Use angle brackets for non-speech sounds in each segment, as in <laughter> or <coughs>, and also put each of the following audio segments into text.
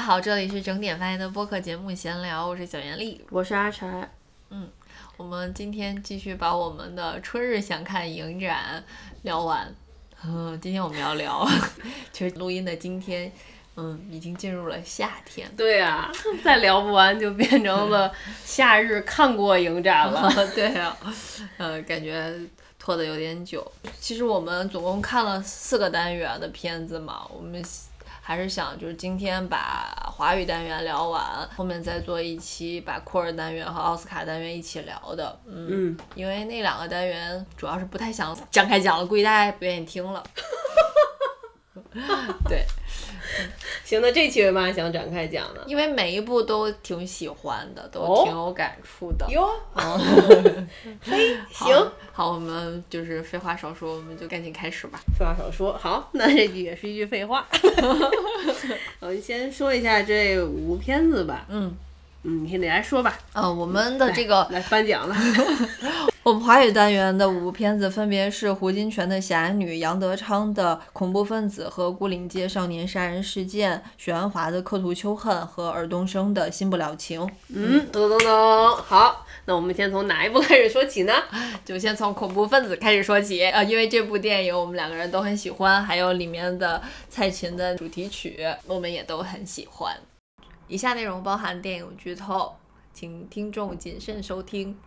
大家好，这里是整点发言的播客节目闲聊，我是小袁丽，我是阿柴。嗯，我们今天继续把我们的春日想看影展聊完。嗯，今天我们要聊，<laughs> 其实录音的今天，嗯，已经进入了夏天。对啊，再聊不完就变成了 <laughs> 夏日看过影展了。<laughs> 对啊，呃，感觉拖得有点久。其实我们总共看了四个单元的片子嘛，我们还是想就是今天把华语单元聊完，后面再做一期把库尔单元和奥斯卡单元一起聊的。嗯，因为那两个单元主要是不太想展开讲了，估计大家也不愿意听了。<laughs> 对，<laughs> 行，那这期为嘛想展开讲呢？因为每一部都挺喜欢的，都挺有感触的。哟，<laughs> <laughs> 嘿，行，好，我们就是废话少说，我们就赶紧开始吧。废话少说，好，那这句也是一句废话。我们先说一下这五部片子吧。嗯。嗯，你先来说吧。呃，我们的这个来颁奖了。<laughs> 我们华语单元的五部片子分别是胡金铨的《侠女》、杨德昌的《恐怖分子》和《牯岭街少年杀人事件》、许鞍华的《刻图秋恨》和尔冬升的《新不了情》。嗯，噔噔噔，好，那我们先从哪一部开始说起呢？就先从《恐怖分子》开始说起。呃，因为这部电影我们两个人都很喜欢，还有里面的蔡琴的主题曲，我们也都很喜欢。以下内容包含电影剧透，请听众谨慎收听。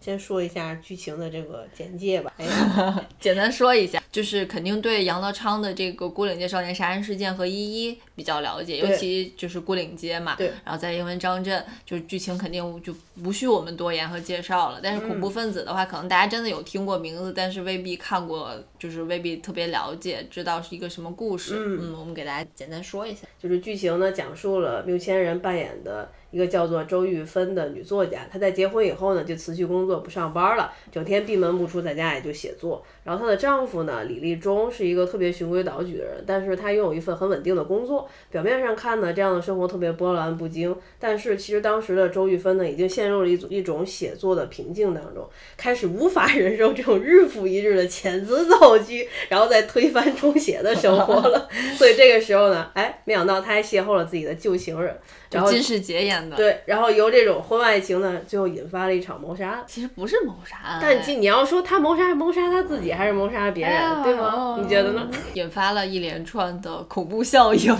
先说一下剧情的这个简介吧。<laughs> 简单说一下，就是肯定对杨德昌的这个《牯岭街少年杀人事件》和《一一》比较了解，尤其就是牯岭街嘛。对。然后在英文张震，就是剧情肯定就无需我们多言和介绍了。但是恐怖分子的话，可能大家真的有听过名字，但是未必看过，就是未必特别了解，知道是一个什么故事。嗯。我们给大家简单说一下，就是剧情呢，讲述了缪千人扮演的。一个叫做周玉芬的女作家，她在结婚以后呢，就辞去工作不上班了，整天闭门不出，在家也就写作。然后她的丈夫呢，李立忠是一个特别循规蹈矩的人，但是他拥有一份很稳定的工作。表面上看呢，这样的生活特别波澜不惊，但是其实当时的周玉芬呢，已经陷入了一种一种写作的瓶颈当中，开始无法 <laughs> 忍受这种日复一日的遣词造句，然后再推翻重写的生活了。<laughs> 所以这个时候呢，哎，没想到她还邂逅了自己的旧情人。然后金世杰演的，对，然后由这种婚外情呢，最后引发了一场谋杀案。其实不是谋杀案，但你你要说他谋杀谋杀他自己，还是谋杀别人，对吗？你觉得呢？引发了一连串的恐怖效应。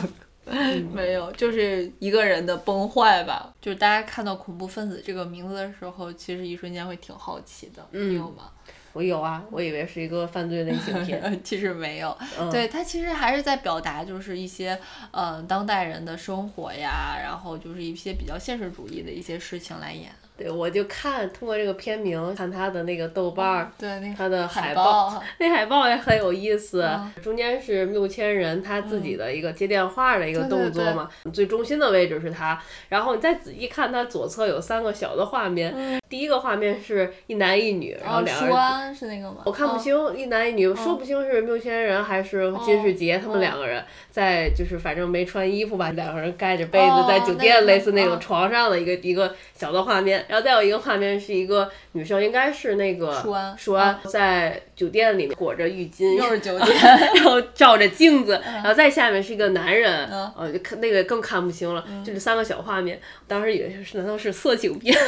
<laughs> 没有，就是一个人的崩坏吧。就是大家看到恐怖分子这个名字的时候，其实一瞬间会挺好奇的。你有吗？我有啊，我以为是一个犯罪类型片，<laughs> 其实没有。对他其实还是在表达，就是一些呃当代人的生活呀，然后就是一些比较现实主义的一些事情来演。对，我就看通过这个片名，看他的那个豆瓣儿，对，他的海报，那海报也很有意思。中间是缪千人他自己的一个接电话的一个动作嘛，最中心的位置是他。然后你再仔细看，他左侧有三个小的画面，第一个画面是一男一女，然后两个人是那个吗？我看不清一男一女，说不清是缪千人还是金世杰，他们两个人在就是反正没穿衣服吧，两个人盖着被子在酒店类似那种床上的一个一个小的画面。然后再有一个画面是一个女生，应该是那个舒安，舒安在酒店里面裹着浴巾，又是酒店，<laughs> 然后照着镜子，然后再下面是一个男人，呃，就看那个更看不清了，就是三个小画面，当时以为是难道是色情片？<laughs>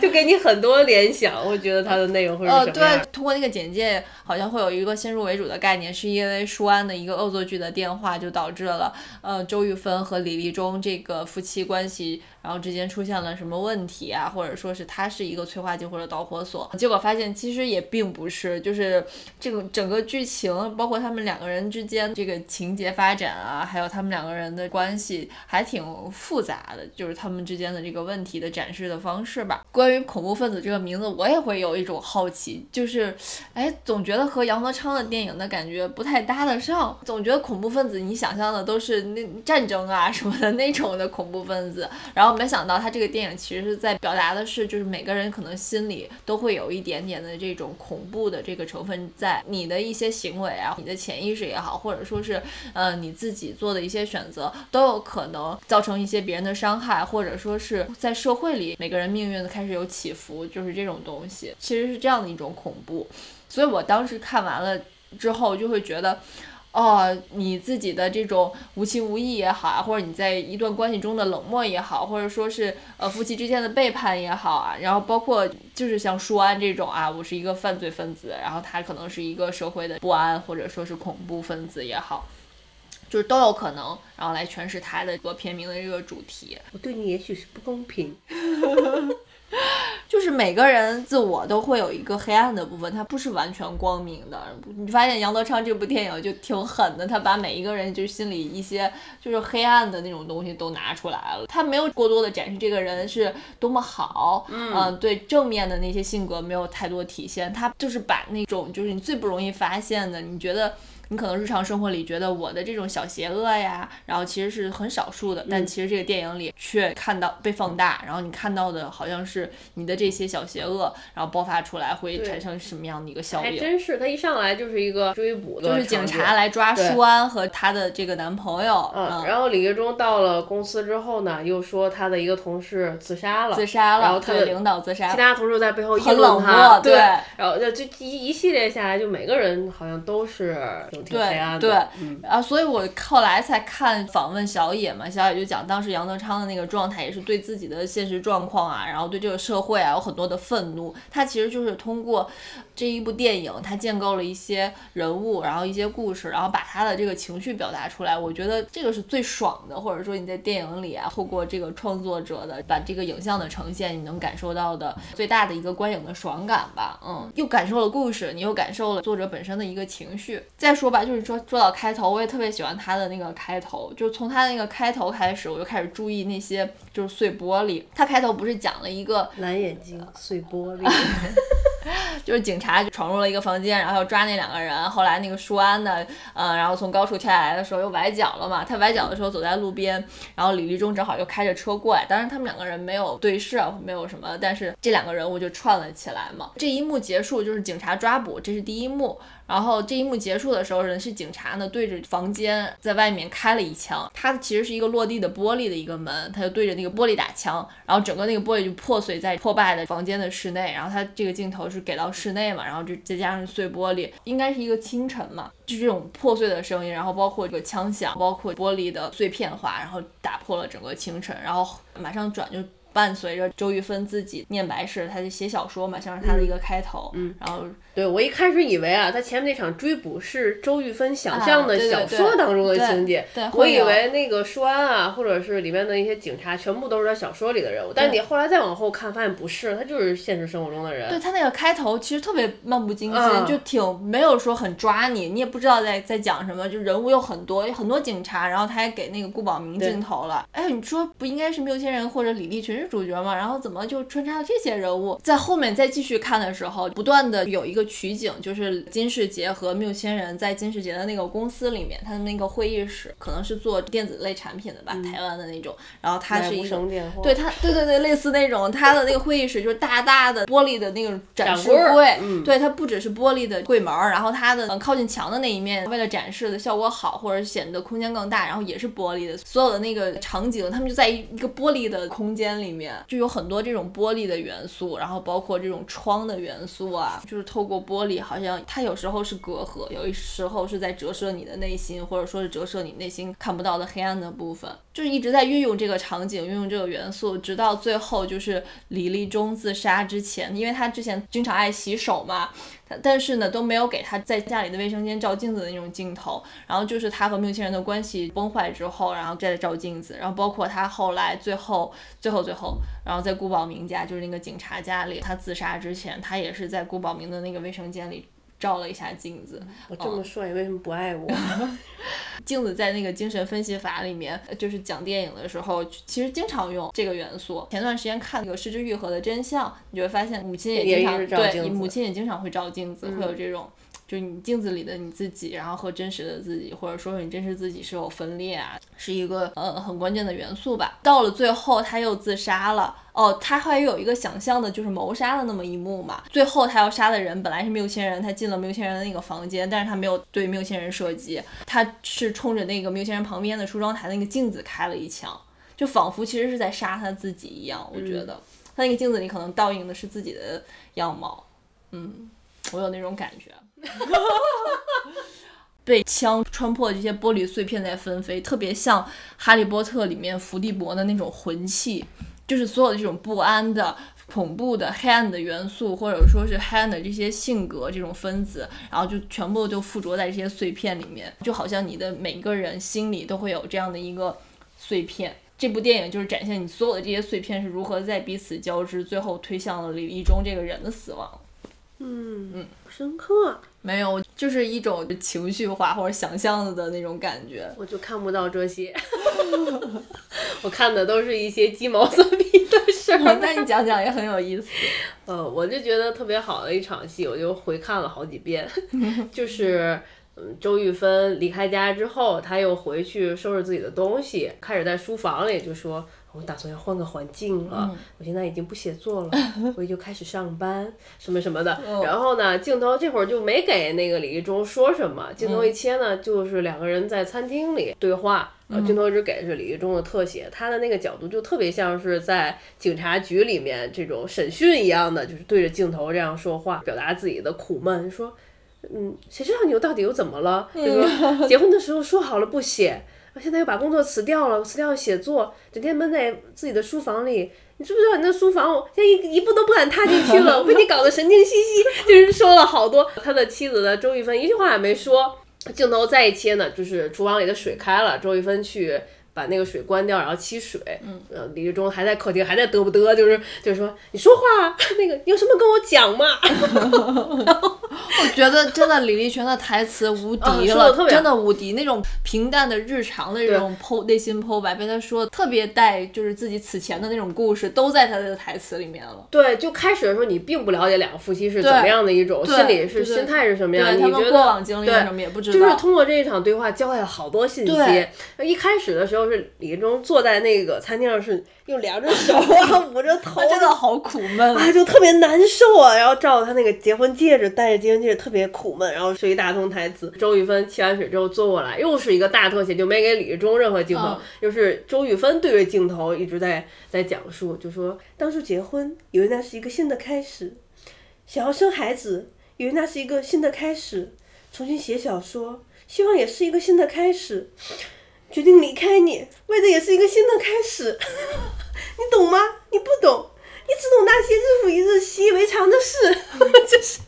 就给你很多联想，我觉得它的内容会是什么呃，对，通过那个简介，好像会有一个先入为主的概念，是因为舒安的一个恶作剧的电话，就导致了呃周玉芬和李立忠这个夫妻关系，然后之间出现了什么问题啊，或者说是他是一个催化剂或者导火索。结果发现其实也并不是，就是这个整个剧情，包括他们两个人之间这个情节发展啊，还有他们两个人的关系，还挺复杂的，就是他们之间的这个问题的展示的方式吧。关于恐怖分子这个名字，我也会有一种好奇，就是，哎，总觉得和杨德昌的电影的感觉不太搭得上。总觉得恐怖分子，你想象的都是那战争啊什么的那种的恐怖分子，然后没想到他这个电影其实是在表达的是，就是每个人可能心里都会有一点点的这种恐怖的这个成分在，你的一些行为啊，你的潜意识也好，或者说是呃你自己做的一些选择，都有可能造成一些别人的伤害，或者说是在社会里每个人命运的。开始有起伏，就是这种东西，其实是这样的一种恐怖。所以我当时看完了之后，就会觉得，哦，你自己的这种无情无义也好啊，或者你在一段关系中的冷漠也好，或者说是呃夫妻之间的背叛也好啊，然后包括就是像舒安这种啊，我是一个犯罪分子，然后他可能是一个社会的不安或者说是恐怖分子也好，就是都有可能，然后来诠释他的这个片名的这个主题。我对你也许是不公平。<laughs> 就是每个人自我都会有一个黑暗的部分，它不是完全光明的。你发现杨德昌这部电影就挺狠的，他把每一个人就是心里一些就是黑暗的那种东西都拿出来了。他没有过多的展示这个人是多么好，嗯，对正面的那些性格没有太多体现。他就是把那种就是你最不容易发现的，你觉得。你可能日常生活里觉得我的这种小邪恶呀，然后其实是很少数的，但其实这个电影里却看到被放大，然后你看到的好像是你的这些小邪恶，然后爆发出来会产生什么样的一个效应？还真是，他一上来就是一个追捕，就是警察来抓舒安和她的这个男朋友。嗯，然后李月忠到了公司之后呢，又说他的一个同事自杀了，自杀了，然后他的领导自杀，其他同事在背后很冷他，对，然后就就一一系列下来，就每个人好像都是。对对，啊，所以我后来才看访问小野嘛，小野就讲当时杨德昌的那个状态，也是对自己的现实状况啊，然后对这个社会啊有很多的愤怒。他其实就是通过这一部电影，他建构了一些人物，然后一些故事，然后把他的这个情绪表达出来。我觉得这个是最爽的，或者说你在电影里啊，透过这个创作者的把这个影像的呈现，你能感受到的最大的一个观影的爽感吧。嗯，又感受了故事，你又感受了作者本身的一个情绪。再说说吧，就是说说到。开头我也特别喜欢他的那个开头，就从他那个开头开始，我就开始注意那些就是碎玻璃。他开头不是讲了一个蓝眼睛碎玻璃，<laughs> 就是警察闯入了一个房间，然后要抓那两个人。后来那个舒安呢，呃，然后从高处跳下来的时候又崴脚了嘛。他崴脚的时候走在路边，然后李立忠正好又开着车过来。当然他们两个人没有对视，没有什么，但是这两个人物就串了起来嘛。这一幕结束就是警察抓捕，这是第一幕。然后这一幕结束的时候，人是警察呢，对着房间在外面开了一枪。它其实是一个落地的玻璃的一个门，他就对着那个玻璃打枪，然后整个那个玻璃就破碎在破败的房间的室内。然后他这个镜头是给到室内嘛，然后就再加上碎玻璃，应该是一个清晨嘛，就这种破碎的声音，然后包括这个枪响，包括玻璃的碎片化，然后打破了整个清晨。然后马上转就。伴随着周玉芬自己念白事，他就写小说嘛，像是他的一个开头。嗯，然后对我一开始以为啊，他前面那场追捕是周玉芬想象的小说当中的情节，我以为那个舒安啊，或者是里面的一些警察，全部都是他小说里的人物。但是你后来再往后看，发现不是，他就是现实生活中的人。对他那个开头其实特别漫不经心，就挺没有说很抓你，你也不知道在在讲什么，就人物又很多，有很多警察，然后他还给那个顾宝明镜头了。哎，你说不应该是缪先人或者李立群是主角吗？然后。怎么就穿插了这些人物？在后面再继续看的时候，不断的有一个取景，就是金世杰和缪千人在金世杰的那个公司里面，他的那个会议室，可能是做电子类产品的吧，台湾的那种。然后他是一个，对他，对对对，类似那种，他的那个会议室就是大大的玻璃的那种展示柜，对，它不只是玻璃的柜门，然后它的靠近墙的那一面，为了展示的效果好，或者显得空间更大，然后也是玻璃的。所有的那个场景，他们就在一一个玻璃的空间里面，就有很多。这种玻璃的元素，然后包括这种窗的元素啊，就是透过玻璃，好像它有时候是隔阂，有一时候是在折射你的内心，或者说是折射你内心看不到的黑暗的部分，就是一直在运用这个场景，运用这个元素，直到最后就是李立忠自杀之前，因为他之前经常爱洗手嘛。但是呢，都没有给他在家里的卫生间照镜子的那种镜头。然后就是他和缪千人的关系崩坏之后，然后再照镜子。然后包括他后来最后、最后、最后，然后在顾宝明家，就是那个警察家里，他自杀之前，他也是在顾宝明的那个卫生间里。照了一下镜子，我这么帅，为什么不爱我？<laughs> 镜子在那个精神分析法里面，就是讲电影的时候，其实经常用这个元素。前段时间看那个《失之愈合的真相》，你就会发现母亲也经常对，母亲也经常会照镜子，会有这种。就你镜子里的你自己，然后和真实的自己，或者说你真实自己是有分裂啊，是一个呃很关键的元素吧。到了最后他又自杀了，哦，他还有一个想象的就是谋杀的那么一幕嘛。最后他要杀的人本来是缪千人，他进了缪千人的那个房间，但是他没有对缪千人射击，他是冲着那个缪千人旁边的梳妆台那个镜子开了一枪，就仿佛其实是在杀他自己一样。我觉得他那个镜子里可能倒映的是自己的样貌，嗯，我有那种感觉。<laughs> 被枪穿破的这些玻璃碎片在纷飞，特别像《哈利波特》里面伏地魔的那种魂器，就是所有的这种不安的。恐怖的黑暗的元素，或者说是黑暗的这些性格这种分子，然后就全部就附着在这些碎片里面，就好像你的每个人心里都会有这样的一个碎片。这部电影就是展现你所有的这些碎片是如何在彼此交织，最后推向了李立忠这个人的死亡。嗯嗯，深刻。没有，就是一种情绪化或者想象的那种感觉。我就看不到这些，<laughs> 我看的都是一些鸡毛蒜皮的事儿。那你讲讲也很有意思。<laughs> 呃，我就觉得特别好的一场戏，我就回看了好几遍。<laughs> 就是嗯，周玉芬离开家之后，他又回去收拾自己的东西，开始在书房里就说。我打算要换个环境了，我现在已经不写作了，我就开始上班，什么什么的。然后呢，镜头这会儿就没给那个李一中说什么，镜头一切呢，就是两个人在餐厅里对话，镜头只给的是李一中的特写，他的那个角度就特别像是在警察局里面这种审讯一样的，就是对着镜头这样说话，表达自己的苦闷，说，嗯，谁知道你又到底又怎么了？就说结婚的时候说好了不写。现在又把工作辞掉了，辞掉写作，整天闷在自己的书房里。你知不知道你那书房，我现在一一步都不敢踏进去了，我被你搞得神经兮兮。就是说了好多，他的妻子的周玉芬一句话也没说。镜头再一切呢，就是厨房里的水开了，周玉芬去。把那个水关掉，然后沏水。嗯，呃，李志忠还在客厅，还在嘚不嘚，就是就是说，你说话，<laughs> 那个你有什么跟我讲嘛？<laughs> 我觉得真的李立群的台词无敌了，真的无敌。那种平淡的日常的这种剖内心剖白，被他说特别带，就是自己此前的那种故事，都在他的台词里面了。对，就开始的时候你并不了解两个夫妻是怎么样的一种心理是心态是什么样，你觉得过往经历什么也不知道。就是通过这一场对话交代了好多信息。一开始的时候。是李立中坐在那个餐厅上，是用两只手啊捂着头，真的好苦闷啊，就特别难受啊。然后照着他那个结婚戒指，戴着结婚戒指特别苦闷。然后说一大通台词。周玉芬沏完水之后坐过来，又是一个大特写，就没给李一中任何镜头，就是周玉芬对着镜头一直在在讲述，就说当初结婚以为那是一个新的开始，想要生孩子以为那是一个新的开始，重新写小说希望也是一个新的开始。决定离开你，为的也是一个新的开始，你懂吗？你不懂，你只懂那些日复一日、习以为常的事。<laughs> 就是，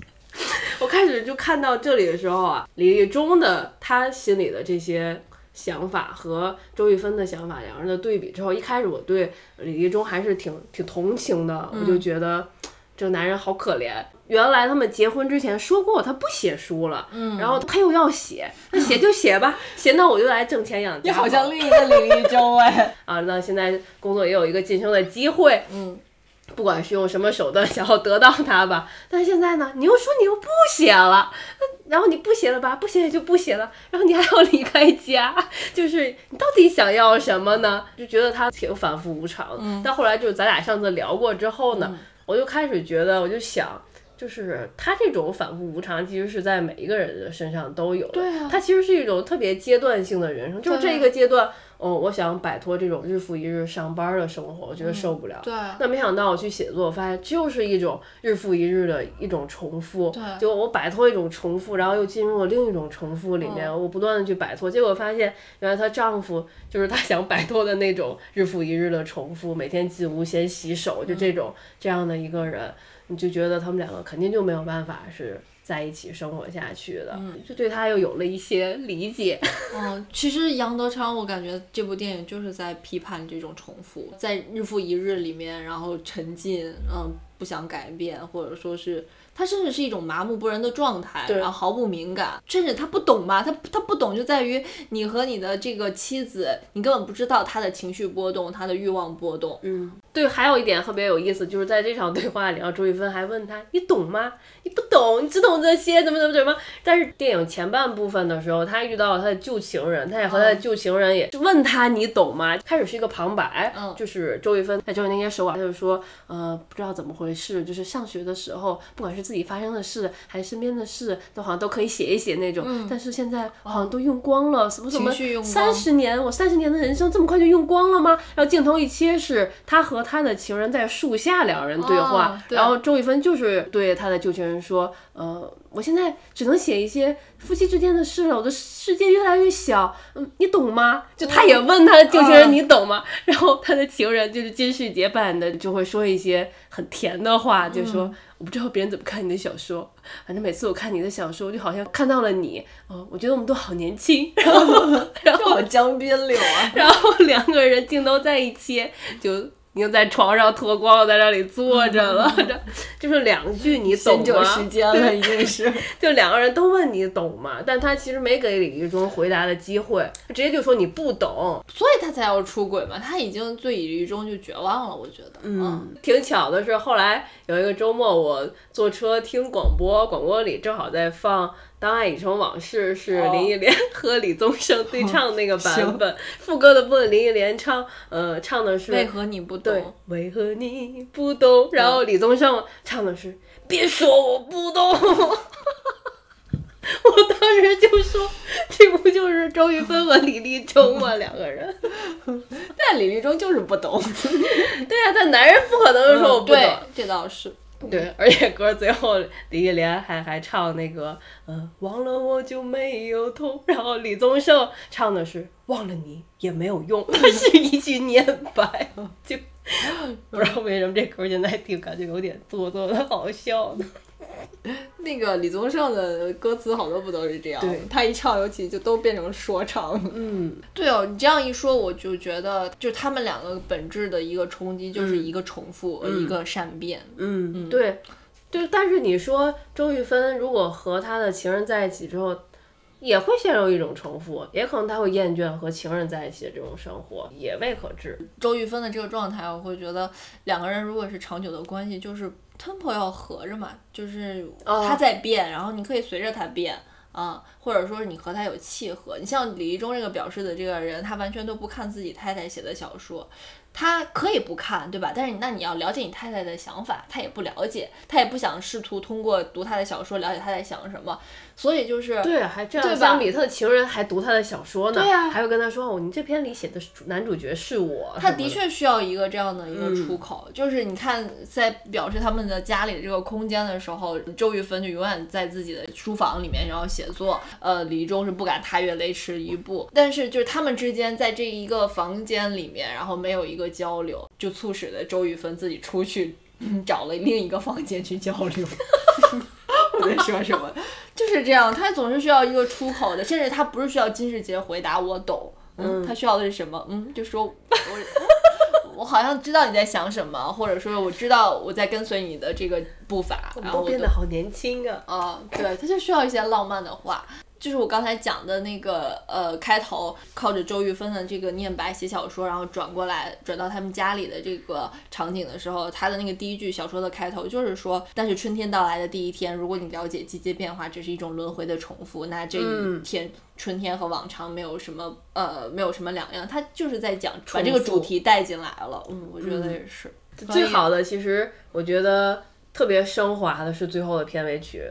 我开始就看到这里的时候啊，李立忠的他心里的这些想法和周玉芬的想法，两个人的对比之后，一开始我对李立忠还是挺挺同情的，我就觉得这个男人好可怜。原来他们结婚之前说过他不写书了，嗯，然后他又要写，那写就写吧，<laughs> 写那我就来挣钱养家。你好像另一个李立忠哎，<laughs> 啊，那现在工作也有一个晋升的机会，嗯，不管是用什么手段想要得到他吧，但是现在呢，你又说你又不写了，那然后你不写了吧，不写也就不写了，然后你还要 <laughs> 离开家，就是你到底想要什么呢？就觉得他挺反复无常，嗯，但后来就是咱俩上次聊过之后呢，我就开始觉得，我就想。就是他这种反复无常，其实是在每一个人的身上都有的。对啊，他其实是一种特别阶段性的人生，就是这个阶段。哦，我想摆脱这种日复一日上班的生活，我觉得受不了。对。那没想到我去写作，我发现就是一种日复一日的一种重复。对。就我摆脱一种重复，然后又进入了另一种重复里面，我不断的去摆脱，结果发现原来她丈夫就是她想摆脱的那种日复一日的重复，每天进屋先洗手，就这种这样的一个人，你就觉得他们两个肯定就没有办法是。在一起生活下去的，嗯就对他又有了一些理解。<laughs> 嗯，其实杨德昌，我感觉这部电影就是在批判这种重复，在日复一日里面，然后沉浸，嗯，不想改变，或者说是。他甚至是一种麻木不仁的状态，然后毫不敏感，甚至他不懂嘛，他他不懂就在于你和你的这个妻子，你根本不知道他的情绪波动，他的欲望波动。嗯，对，还有一点特别有意思，就是在这场对话里，周玉芬还问他，你懂吗？你不懂，你只懂这些，怎么怎么怎么？但是电影前半部分的时候，他遇到了他的旧情人，他也和他的旧情人也问他，你懂吗？开始是一个旁白，嗯，就是周玉芬在整理那些手啊，他就说，呃，不知道怎么回事，就是上学的时候，不管是。自己发生的事，还是身边的事，都好像都可以写一写那种。但是现在好像都用光了，什么什么三十年，我三十年的人生这么快就用光了吗？然后镜头一切是他和他的情人在树下两人对话，然后周雨芬就是对他的旧情人说，呃。我现在只能写一些夫妻之间的事了，我的世界越来越小，嗯，你懂吗？就他也问他的旧情人，你懂吗？<laughs> 然后他的情人就是金世杰版的，就会说一些很甜的话，就说我不知道别人怎么看你的小说，反正每次我看你的小说，就好像看到了你，哦，我觉得我们都好年轻，然后 <laughs> 然后好江边柳啊，然后两个人竟都在一起就。已经在床上脱光了，在那里坐着了，这就是两句你懂吗？时间了，已经是，<laughs> 就两个人都问你懂吗？但他其实没给李玉忠回答的机会，他直接就说你不懂，所以他才要出轨嘛。他已经对李立忠就绝望了，我觉得。嗯，挺巧的是，后来有一个周末，我坐车听广播，广播里正好在放。当爱已成往事是林忆莲 <laughs> 和李宗盛对唱那个版本，副歌的部分林忆莲唱，呃，唱的是为何你不懂？为何你不懂？然后李宗盛唱的是别说我不懂。<laughs> 我当时就说，这不就是周渝芬和李立忠吗？两个人。<laughs> 但李立忠就是不懂。对呀，但男人不可能说我不懂，这倒是。对，而且歌最后李忆莲还还唱那个，嗯，忘了我就没有痛。然后李宗盛唱的是忘了你也没有用，<laughs> 是一句念白，<laughs> 就不知道为什么这歌现在听感觉有点做作的好笑呢。<laughs> 那个李宗盛的歌词好多不都是这样？对，他一唱，尤其就都变成说唱。嗯，对哦，你这样一说，我就觉得，就他们两个本质的一个冲击，就是一个重复，一个善变。嗯，嗯对，就但是你说周玉芬如果和他的情人在一起之后，也会陷入一种重复，也可能他会厌倦和情人在一起的这种生活，也未可知。周玉芬的这个状态，我会觉得两个人如果是长久的关系，就是。Tempo 要合着嘛，就是它在变，然后你可以随着它变啊，或者说你和它有契合。你像李一中这个表示的这个人，他完全都不看自己太太写的小说。他可以不看，对吧？但是那你要了解你太太的想法，他也不了解，他也不想试图通过读他的小说了解他在想什么，所以就是对，还这样相比，他的情人还读他的小说呢，对呀，还会跟他说哦，你这篇里写的男主角是我，他的。确需要一个这样的一个出口，就是你看在表示他们的家里的这个空间的时候，周玉芬就永远在自己的书房里面然后写作，呃，李忠是不敢踏越雷池一步，但是就是他们之间在这一个房间里面，然后没有一个。交流就促使了周玉芬自己出去找了另一个房间去交流。<laughs> 我在说什么？就是这样，他总是需要一个出口的，甚至他不是需要金世杰回答我懂，嗯，他需要的是什么？嗯，就说我 <laughs> 我好像知道你在想什么，或者说我知道我在跟随你的这个步伐，然后变得好年轻啊！啊，对，他就需要一些浪漫的话。就是我刚才讲的那个，呃，开头靠着周玉芬的这个念白写小说，然后转过来转到他们家里的这个场景的时候，他的那个第一句小说的开头就是说，但是春天到来的第一天，如果你了解季节变化这是一种轮回的重复，那这一天春天和往常没有什么，呃，没有什么两样。他就是在讲把这个主题带进来了，嗯，我觉得也是最好的。其实我觉得特别升华的是最后的片尾曲。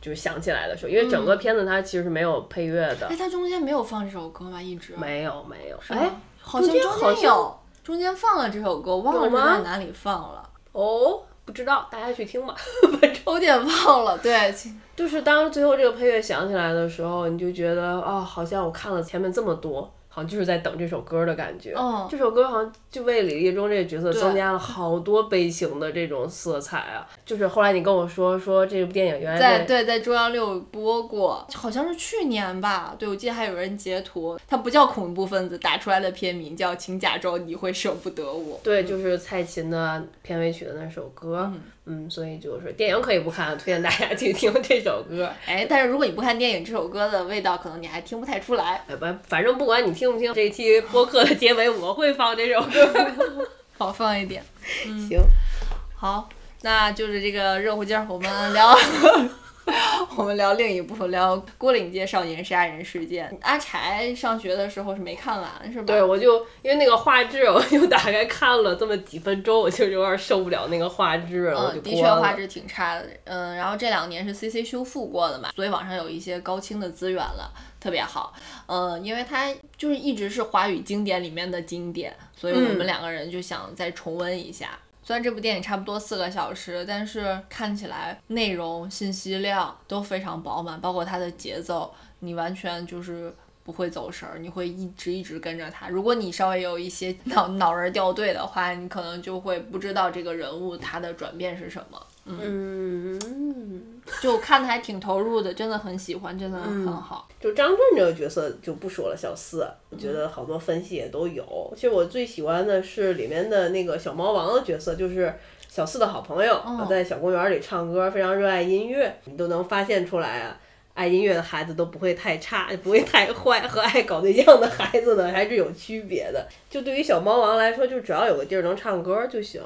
就是想起来的时候，因为整个片子它其实是没有配乐的。哎，它中间没有放这首歌吗？一直没有，没有。哎，好像中间有，中间放了这首歌，忘了是在哪里放了。哦，不知道，大家去听吧。<laughs> 有点忘了，对，就是当最后这个配乐响起来的时候，你就觉得啊，好像我看了前面这么多。好像就是在等这首歌的感觉。嗯，这首歌好像就为李立忠这个角色增加了好多悲情的这种色彩啊。就是后来你跟我说说这部电影原来在对在中央六播过，好像是去年吧。对，我记得还有人截图，它不叫恐怖分子，打出来的片名叫请假装你会舍不得我。对，就是蔡琴的片尾曲的那首歌。嗯，所以就是电影可以不看，推荐大家去听这首歌。哎，但是如果你不看电影，这首歌的味道可能你还听不太出来。哎不，反正不管你听不听，这一期播客的结尾我会放这首歌。<laughs> 好，放一点。行。好，那就是这个热乎劲儿，我们聊。<laughs> 我们聊另一部分，聊郭岭街少年杀人事件。阿柴上学的时候是没看完，是吧？对，我就因为那个画质，我就大概看了这么几分钟，我就有点受不了那个画质了。嗯，的确画质挺差的。嗯，然后这两年是 CC 修复过的嘛，所以网上有一些高清的资源了，特别好。嗯，因为它就是一直是华语经典里面的经典，所以我们两个人就想再重温一下。虽然这部电影差不多四个小时，但是看起来内容、信息量都非常饱满，包括它的节奏，你完全就是不会走神儿，你会一直一直跟着它。如果你稍微有一些脑脑仁掉队的话，你可能就会不知道这个人物他的转变是什么。嗯，就看的还挺投入的，真的很喜欢，真的很好。就张震这个角色就不说了，小四，我觉得好多分析也都有。其实我最喜欢的是里面的那个小猫王的角色，就是小四的好朋友，他在小公园里唱歌，非常热爱音乐，你都能发现出来啊。爱音乐的孩子都不会太差，不会太坏，和爱搞对象的孩子呢还是有区别的。就对于小猫王来说，就只要有个地儿能唱歌就行。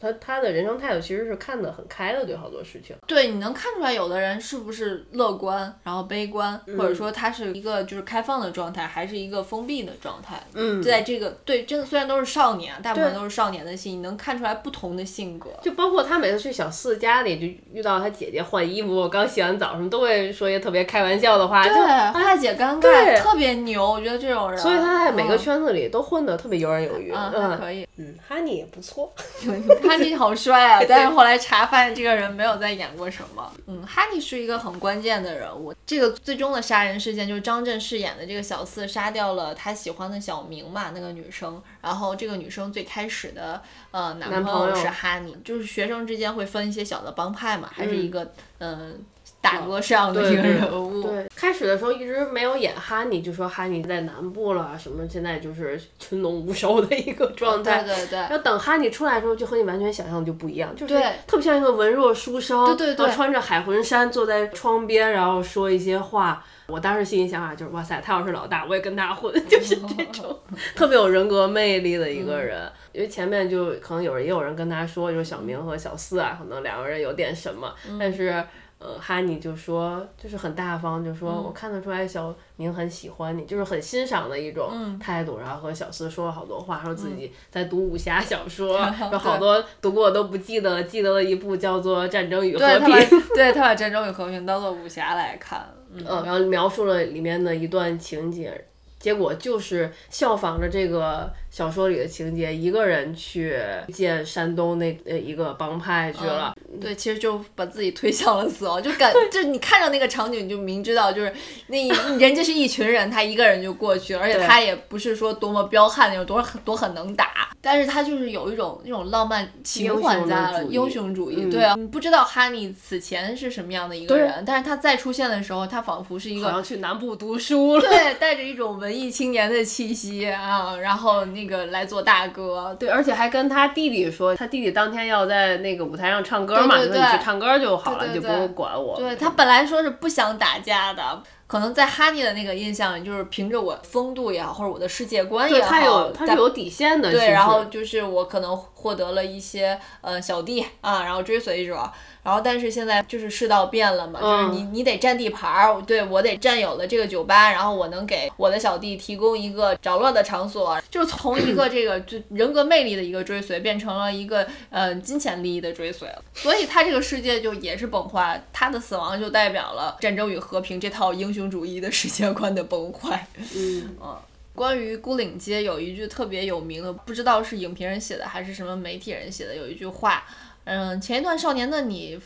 他他的人生态度其实是看得很开的，对好多事情。对，你能看出来有的人是不是乐观，然后悲观，或者说他是一个就是开放的状态，还是一个封闭的状态。嗯，在这个对，真的虽然都是少年，大部分都是少年的戏，你能看出来不同的性格。就包括他每次去小四家里，就遇到他姐姐换衣服，刚洗完澡什么，都会说一些特别开玩笑的话。对，他姐尴尬，特别牛，我觉得这种人。所以他在每个圈子里都混得特别游刃有余。嗯，可以。嗯，哈尼也不错。<laughs> <laughs> 哈尼好帅啊！<laughs> 但是后来查发现这个人没有再演过什么。嗯，哈尼是一个很关键的人物。这个最终的杀人事件就是张震饰演的这个小四杀掉了他喜欢的小明嘛，那个女生。然后这个女生最开始的呃男朋友是哈尼，就是学生之间会分一些小的帮派嘛，还是一个嗯。大哥上的一个人物，对，开始的时候一直没有演哈尼，就说哈尼在南部了，什么现在就是群龙无首的一个状态。对对对。要等哈尼出来的时候，就和你完全想象的就不一样，就是对特别像一个文弱书生，对对对，穿着海魂衫坐在窗边，然后说一些话。我当时心里想法就是，哇塞，他要是老大，我也跟他混，就是这种 <laughs> 特别有人格魅力的一个人。因为前面就可能有人也有人跟他说，就是小明和小四啊，可能两个人有点什么，但是。呃，哈尼就说，就是很大方，就说我看得出来小明很喜欢你，就是很欣赏的一种态度。然后和小四说了好多话，说自己在读武侠小说，<laughs> 有好多读过都不记得了，记得了一部叫做《战争与和平》。<laughs> 对他把《战争与和平》当做武侠来看，嗯，然后描述了里面的一段情节。结果就是效仿着这个小说里的情节，一个人去见山东那呃一个帮派去了。对，其实就把自己推向了死亡，就感 <laughs> 就你看着那个场景，你就明知道就是那人家是一群人，他一个人就过去了，而且他也不是说多么彪悍那种，多多很能打，但是他就是有一种那种浪漫情怀在了，英雄主义。对啊，你不知道哈尼此前是什么样的一个人，但是他再出现的时候，他仿佛是一个好像去南部读书了，对，带着一种文。文艺青年的气息啊，然后那个来做大哥，对，而且还跟他弟弟说，他弟弟当天要在那个舞台上唱歌嘛，你去唱歌就好了，就不用管我。对他本来说是不想打架的，可能在哈尼的那个印象里，就是凭着我风度也好，或者我的世界观也好，他有他是有底线的。对，然后就是我可能获得了一些呃小弟啊，然后追随者。然后，但是现在就是世道变了嘛，就是你你得占地盘儿，对我得占有了这个酒吧，然后我能给我的小弟提供一个着落的场所，就从一个这个就 <coughs> 人格魅力的一个追随，变成了一个呃金钱利益的追随了。所以他这个世界就也是崩坏，他的死亡就代表了战争与和平这套英雄主义的世界观的崩坏。嗯 <laughs> 嗯，关于孤岭街有一句特别有名的，不知道是影评人写的还是什么媒体人写的，有一句话。嗯，前一段《少年的你》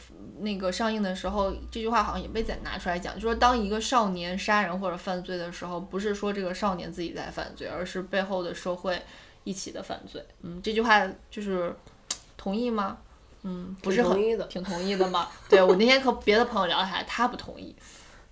那个上映的时候，这句话好像也被再拿出来讲，就说当一个少年杀人或者犯罪的时候，不是说这个少年自己在犯罪，而是背后的社会一起的犯罪。嗯，这句话就是 <tsk> 同意吗？嗯，不是很挺同意的吗？<laughs> 对我那天和别的朋友聊起来，他不同意。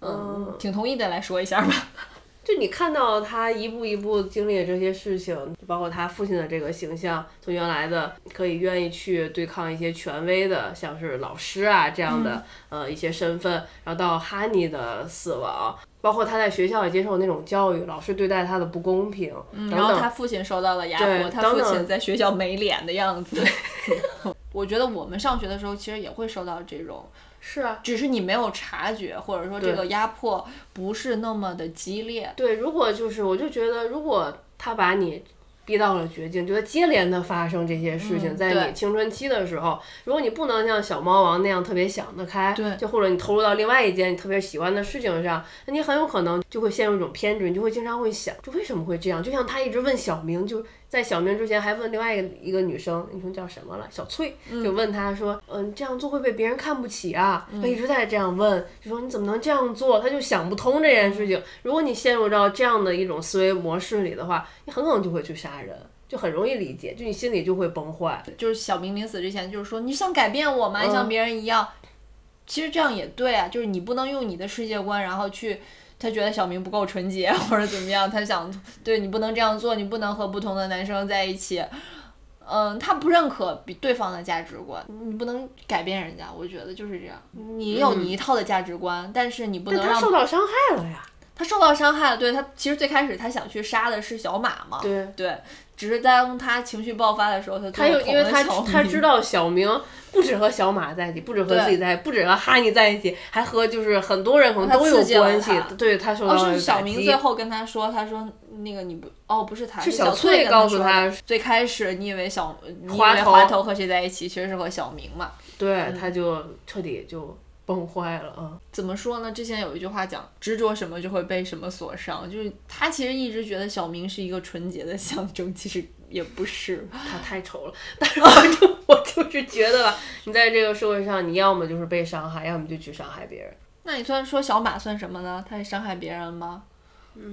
嗯，挺同意的，来说一下吧。<laughs> 就你看到他一步一步经历的这些事情，包括他父亲的这个形象，从原来的可以愿意去对抗一些权威的，像是老师啊这样的呃一些身份，然后到哈尼的死亡，包括他在学校也接受那种教育，老师对待他的不公平，然后他父亲受到了压迫，他父亲在学校没脸的样子。<laughs> <laughs> 我觉得我们上学的时候其实也会受到这种。是啊，只是你没有察觉，或者说这个压迫不是那么的激烈。对，如果就是，我就觉得，如果他把你逼到了绝境，就会接连的发生这些事情。在你青春期的时候，如果你不能像小猫王那样特别想得开，对就或者你投入到另外一件你特别喜欢的事情上，那你很有可能就会陷入一种偏执，你就会经常会想，就为什么会这样？就像他一直问小明，就在小明之前还问另外一个一个女生，女生叫什么了？小翠，就问他说，嗯，这样做会被别人看不起啊？他一直在这样问，就说你怎么能这样做？他就想不通这件事情。如果你陷入到这样的一种思维模式里的话，你很可能就会去杀人。就很容易理解，就你心里就会崩坏。就是小明临死之前就是说你想改变我吗？你像别人一样，其实这样也对啊，就是你不能用你的世界观，然后去他觉得小明不够纯洁 <laughs> 或者怎么样，他想对你不能这样做，你不能和不同的男生在一起。嗯，他不认可比对方的价值观，你不能改变人家。我觉得就是这样，你有你一套的价值观，但是你不能让他受到伤害了呀。他受到伤害了。对他，其实最开始他想去杀的是小马嘛，对对，只是当他情绪爆发的时候，他他又因为他他知道。小明不止和小马在一起，不止和自己在一起，不止和哈尼在一起，还和就是很多人可能他都有关系他。对他受到哦，是小明最后跟他说，他说那个你不，哦，不是他，是小小翠告诉说他最开始你以为小，你以为滑头和谁在一起，其实是和小明嘛。对，他就彻底就崩坏了啊。怎么说呢？之前有一句话讲，执着什么就会被什么所伤。就是他其实一直觉得小明是一个纯洁的象征，其实也不是。他太丑了，<laughs> 但是我就我就是觉得吧，你在这个社会上，你要么就是被伤害，要么就去伤害别人。那你算说小马算什么呢？他是伤害别人吗？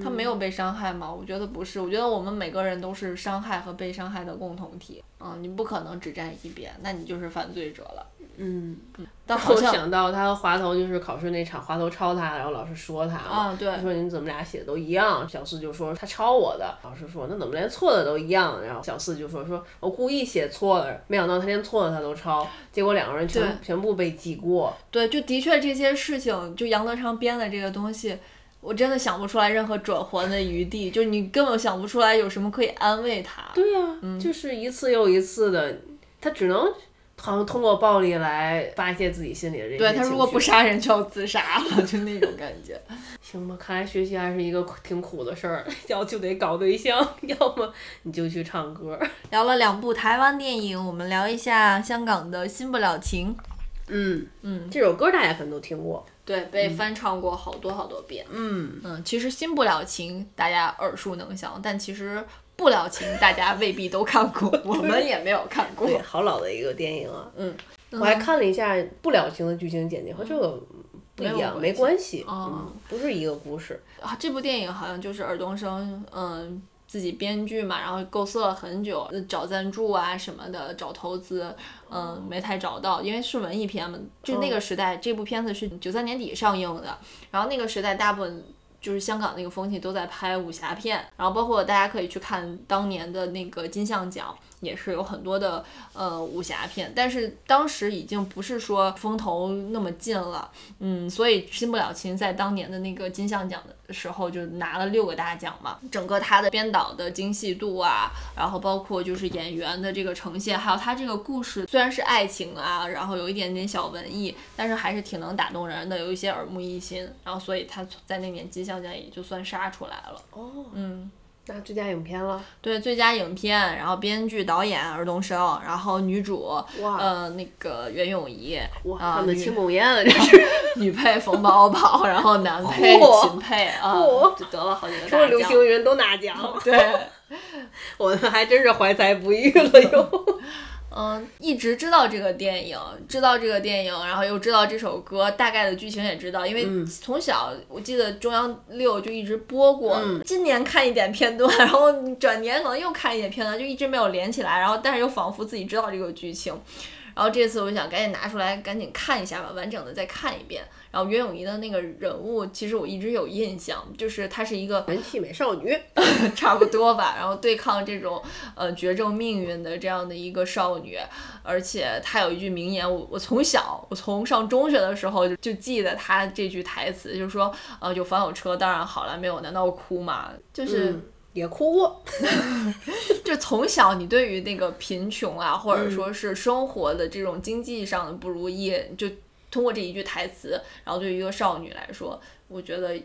他没有被伤害吗？我觉得不是，我觉得我们每个人都是伤害和被伤害的共同体。嗯，你不可能只站一边，那你就是犯罪者了。嗯，但好像我想到他和滑头就是考试那场，滑头抄他，然后老师说他，啊，对，说你怎么俩写的都一样？小四就说他抄我的，老师说那怎么连错的都一样？然后小四就说说我故意写错了，没想到他连错的他都抄，结果两个人全全部被记过。对，就的确这些事情，就杨德昌编的这个东西，我真的想不出来任何转圜的余地，就是你根本想不出来有什么可以安慰他。对呀、就是一次又一次的，他只能好像通过暴力来发泄自己心里的这些对他如果不杀人就要自杀了，<laughs> 就那种感觉。行吧，看来学习还是一个挺苦的事儿，<laughs> 要就得搞对象，<laughs> 要么你就去唱歌。聊了两部台湾电影，我们聊一下香港的《新不了情》。嗯，嗯，这首歌大家可能都听过。对，被翻唱过好多好多遍。嗯，嗯，其实《新不了情》大家耳熟能详，但其实不了情大家未必都看过，<laughs> 我们也没有看过。对，好老的一个电影啊。嗯，我还看了一下《不了情》的剧情简介，和这个不一样，没关系。哦嗯，不是一个故事。啊，这部电影好像就是尔冬升，嗯，自己编剧嘛，然后构思了很久，呃找赞助啊什么的，找投资，嗯，没太找到，因为是文艺片嘛，就那个时代，这部片子是九三年底上映的，然后那个时代大部分。就是香港那个风气都在拍武侠片，然后包括大家可以去看当年的那个金像奖，也是有很多的呃武侠片，但是当时已经不是说风头那么劲了，嗯，所以《新不了情》在当年的那个金像奖的时候就拿了六个大奖嘛。整个它的编导的精细度啊，然后包括就是演员的这个呈现，还有它这个故事虽然是爱情啊，然后有一点点小文艺，但是还是挺能打动人的，有一些耳目一新。然后所以它在那年金像奖也就算杀出来了。哦，嗯，那最佳影片了。对，最佳影片，然后编剧、导演尔冬升，然后女主呃那个袁咏仪，哇，他们的庆功宴了，这 <laughs> 是。女配冯宝宝，然后男配秦沛啊，就得了好几个说流大奖。星云都拿奖了，对，<laughs> 我们还真是怀才不遇了又。<laughs> 嗯，一直知道这个电影，知道这个电影，然后又知道这首歌，大概的剧情也知道，因为嗯从小我记得中央六就一直播过，嗯 <laughs> 今年看一点片段，然后转年可能又看一点片段，就一直没有连起来，然后但是又仿佛自己知道这个剧情。然后这次我就想赶紧拿出来，赶紧看一下吧，完整的再看一遍。然后袁咏仪的那个人物，其实我一直有印象，就是她是一个人气美少女，<laughs> 差不多吧，然后对抗这种呃绝症命运的这样的一个少女，而且她有一句名言，我我从小我从上中学的时候就就记得她这句台词，就是说呃有房有车当然好了，没有难道哭吗？就是、嗯，也哭过。<laughs> 就从小你对于那个贫穷啊，或嗯者说是生活的这种经济上的不如意，就通过这一句台词，然后对于一个少女来说，我觉得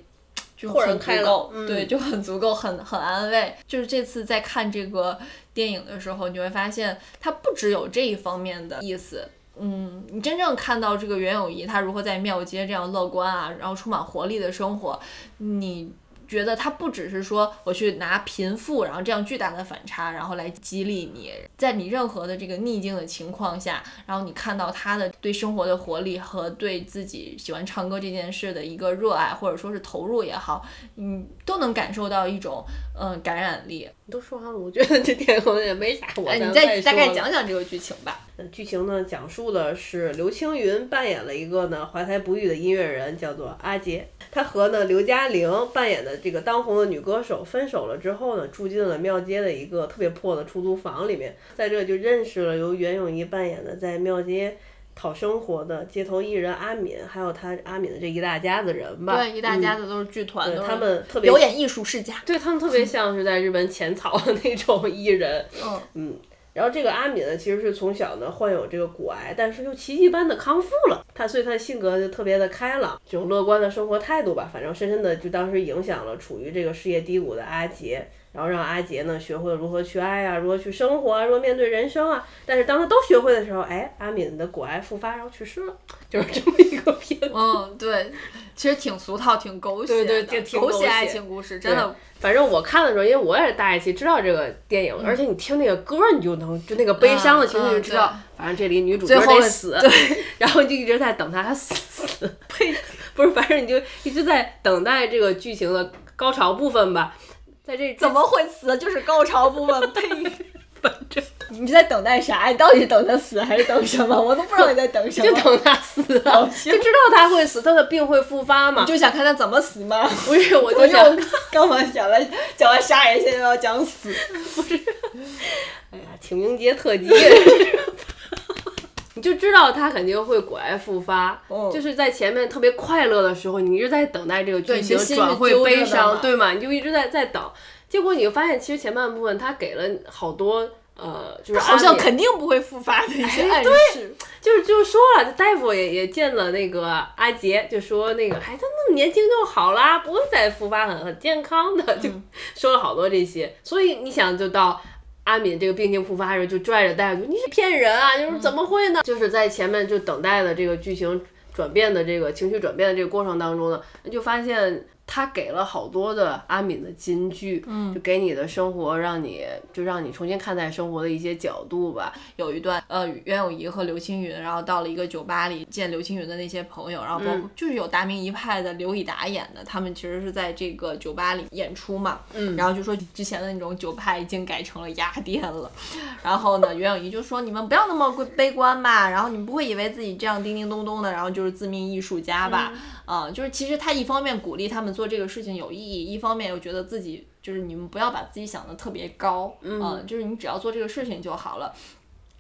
就很够，嗯对，就很足够，很很安慰。就是这次在看这个电影的时候，你会发现它不只有这一方面的意思。嗯，你真正看到这个袁咏仪她如何在庙街这样乐观啊，然后充满活力的生活，你觉得他不只是说我去拿贫富，然后这样巨大的反差，然后来激励你，在你任何的这个逆境的情况下，然后你看到他的对生活的活力和对自己喜欢唱歌这件事的一个热爱，或者说是投入也好，你都能感受到一种嗯感染力。你都说完了，我觉得这电影也没啥我哎，你再大概讲讲这个剧情吧。呃剧情呢，讲述的是刘青云扮演了一个呢怀才不遇的音乐人，叫做阿杰。他和呢刘嘉玲扮演的这个当红的女歌手分手了之后呢，住进了庙街的一个特别破的出租房里面，在这就认识了由袁咏仪扮演的在庙街。讨生活的街头艺人阿敏，还有他阿敏的这一大家子人吧，对，一大嗯家子都是剧团，他们特别表演艺术世家。对他们特别像是在日本浅草的那种艺人，嗯嗯，然后这个阿敏呢，其实是从小呢患有这个骨癌，但是又奇迹般的康复了。她所以她的性格就特别的开朗，这种乐观的生活态度吧，反正深深的就当时影响了处于这个事业低谷的阿杰。然后让阿杰呢学会了如何去爱啊，如何去生活啊，如何面对人生啊。但是当他都学会的时候，哎，阿敏的骨癌复发，然后去世了，就是这么一个片子。嗯，对，其实挺俗套，挺狗血的，对对挺狗狗血爱情故事，真的。反正我看的时候，因为我也是大爱期知道这个电影，而且你听那个歌，你就能就那个悲伤的情绪嗯就知道，对反正这里女主角最后得死，<laughs> 然后就一直在等她她死，呸，不是，反正你就一直在等待这个剧情的高潮部分吧，在这怎么会死？就是高潮部分，<laughs> 呸！反 <laughs> 正你在等待啥？你到底是等他死还是等什么？我都不知道你在等什么。<laughs> 就等他死啊，<laughs> 就知道他会死，他的病会复发嘛，就想看他怎么死吗？不是，我我就想就，刚完讲了讲完杀人，现在要讲死。不是哎呀，清明节特辑。你就知道他肯定会果癌复发，哦就是在前面特别快乐的时候，你一直在等待这个剧情转会悲伤，对吗？你就一直在在等，结果你就发现其实前半部分他给了好多呃，就是好像肯定不会复发的一些暗示。就是就说了，大夫也也见了那个阿杰，就说那个，哎，他那么年轻就好啦，不会再复发，很很健康的，就说了好多这些。所以你想，就到阿敏这个病情复发的时候，就拽着大夫，你是骗人啊，就是怎么会呢？就是在前面就等待的这个剧情转变的这个情绪转变的这个过程当中呢，就发现。他给了好多的阿敏的金句，嗯，就给你的生活，让你就让你重新看待生活的一些角度吧。有一段，呃，袁咏仪和刘青云，然后到了一个酒吧里见刘青云的那些朋友，然后包括、就是有达明一派的刘以达演的，他们其实是在这个酒吧里演出嘛，嗯，然后就说之前的那种酒吧已经改成了鸭店了，然后呢，袁咏仪就说你们不要那么悲观吧，然后你们不会以为自己这样叮叮咚咚的，然后就是自命艺术家吧，啊、就是其实他一方面鼓励他们做这个事情有意义，一方面又觉得自己就是你们不要把自己想的特别高，嗯、就是你只要做这个事情就好了。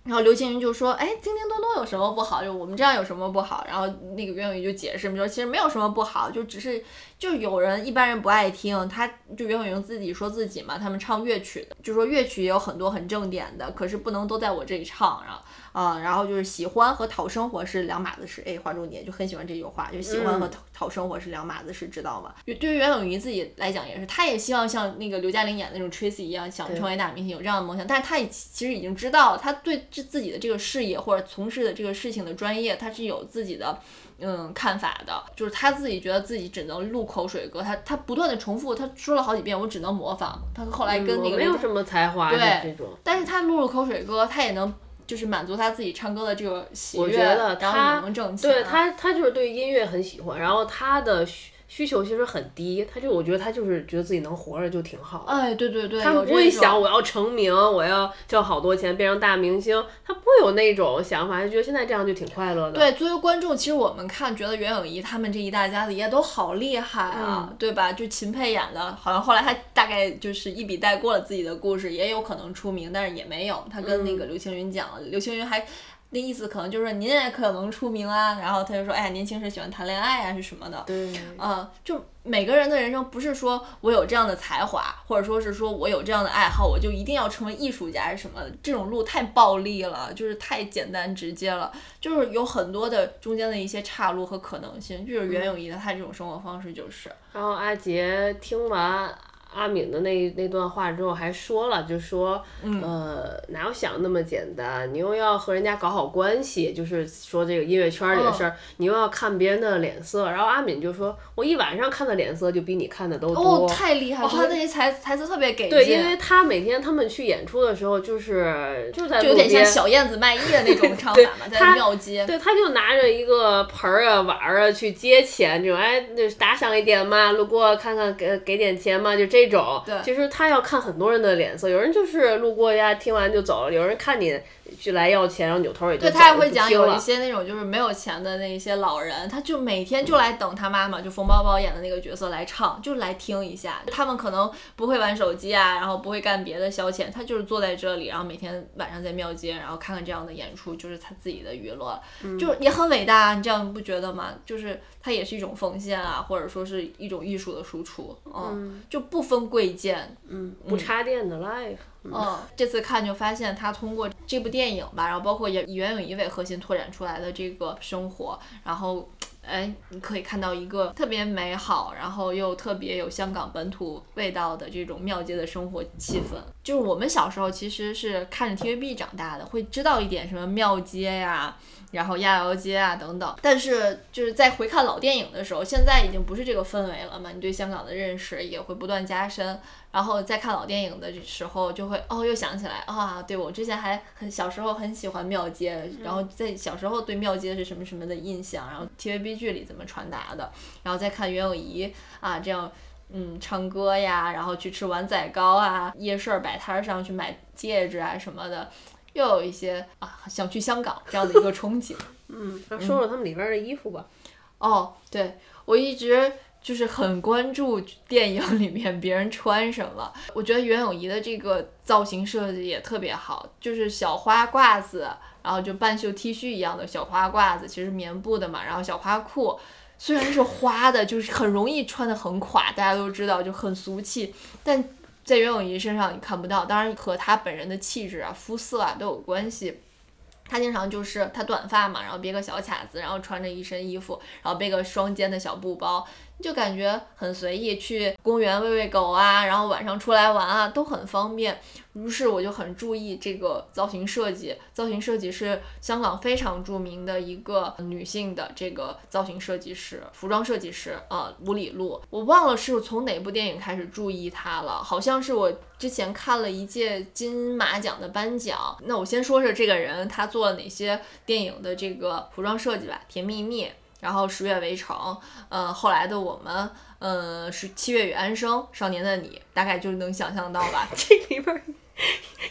然后刘青云就说：“哎，叮叮咚咚有什么不好？就我们这样有什么不好？”然后那个袁咏仪就解释说：“其实没有什么不好，就只是就有人一般人不爱听，他就袁咏仪自己说自己嘛，他们唱乐曲的，就说乐曲也有很多很正点的，可是不能都在我这里唱，然后啊、然后就是喜欢和讨生活是两码子事。哎，划重点，就很喜欢这句话，就喜欢和讨讨生活是两码子事，知道吗？对于袁咏仪自己来讲也是，她也希望像那个刘嘉玲演的那种 Tracy 一样，想成为大明星，有这样的梦想，但是她也其实已经知道，她对自自己的这个事业或者从事的这个事情的专业，她是有自己的。嗯，看法的，就是她自己觉得自己只能录口水歌，她她不断的重复，她说了好几遍，我只能模仿。她后来跟那个嗯没有什么才华对。但是他录了口水歌，他也能就是满足他自己唱歌的这个喜悦，我觉得然后他也能挣钱。对他，他就是对音乐很喜欢，然后他的需需求其实很低，他就我觉得他就是觉得自己能活着就挺好的。哎，对对对，他不会想我要成名，我要挣好多钱，变成大明星，他不会有那种想法，就觉得现在这样就挺快乐的。对，作为观众，其实我们看觉得袁咏仪他们这一大家子也都好厉害啊，嗯对吧？就秦沛演的，好像后来他大概就是一笔带过了自己的故事，也有可能出名，但是也没有。他跟嗯那个刘青云讲了，刘青云还。那意思可能就是您也可能出名啊。然后他就说，哎呀，年轻时喜欢谈恋爱啊，是什么的？对，嗯，就每个人的人生不是说我有这样的才华，或者说是说我有这样的爱好，我就一定要成为艺术家是什么的？这种路太暴力了，就是太简单直接了，就是有很多的中间的一些岔路和可能性。就是袁咏仪的他这种生活方式就是。然后阿杰听完阿敏的那那段话之后，还说了，就说，嗯呃，哪有想那么简单？你又要和人家搞好关系，就是说这个音乐圈里的事儿，你又要看别人的脸色。然后阿敏就说，我一晚上看的脸色就比你看的都多。哦，太厉害了！他那些台台词特别给力，对，因为他每天他们去演出的时候，就是就在就有点像小燕子卖艺的那种唱法嘛，<laughs> 在他庙街。对，他就拿着一个盆儿啊、碗儿啊去接钱，这种哎，那打赏一点嘛，路过看看给给点钱嘛，就这种。对其实他要看很多人的脸色，有人就是路过呀，听完就走了；有人看你去来要钱，然后扭头也就对走了他也会讲有一些那种就是没有钱的那一些老人，他就每天就来等他妈妈，就冯宝宝演的那个角色来唱，就来听一下。他们可能不会玩手机啊，然后不会干别的消遣，他就是坐在这里，然后每天晚上在庙街，然后看看这样的演出，就是他自己的娱乐，嗯就是也很伟大啊，你这样不觉得吗？就是他也是一种奉献啊，或者说是一种艺术的输出，嗯，就不分贵贱，嗯，不插电的 life。嗯，这次看就发现他通过这部电影吧，然后包括也以袁咏仪为核心拓展出来的这个生活，然后，哎，你可以看到一个特别美好，然后又特别有香港本土味道的这种庙街的生活气氛。就是我们小时候其实是看着 TVB 长大的，会知道一点什么庙街呀。然后亚窑街啊等等，但是就是在回看老电影的时候，现在已经不是这个氛围了嘛，你对香港的认识也会不断加深。然后在看老电影的时候，就会哦又想起来啊，对我之前还很小时候很喜欢庙街，然后在小时候对庙街是什么什么的印象，然后 TVB 剧里怎么传达的，然后再看袁咏仪啊这样。嗯，唱歌呀，然后去吃碗仔糕啊，夜市摆摊上去买戒指啊什么的，又有一些啊想去香港这样的一个憧憬。<laughs> 嗯，那说说他们里边的衣服吧。哦，对我一直就是很关注电影里面别人穿什么。我觉得袁咏仪的这个造型设计也特别好，就是小花褂子，然后就半袖 T 恤一样的小花褂子，其实棉布的嘛，然后小花裤。虽然是花的，就是很容易穿的很垮，大家都知道就很俗气，但在袁咏仪身上你看不到，当然和她本人的气质啊、肤色啊都有关系。她经常就是她短发嘛，然后别个小卡子，然后穿着一身衣服，然后背个双肩的小布包，就感觉很随意，去公园喂喂狗啊，然后晚上出来玩啊，都很方便。于是我就很注意这个造型设计，造型设计是香港非常著名的一个女性的这个造型设计师、服装设计师，呃，吴里璐。我忘了是从哪部电影开始注意她了，好像是我之前看了一届金马奖的颁奖。那我先说说这个人，他做了哪些电影的这个服装设计吧，《甜蜜蜜》。然后十月围城，呃，后来的我们，呃，是七月与安生，少年的你，大概就能想象到吧。<laughs> 这里边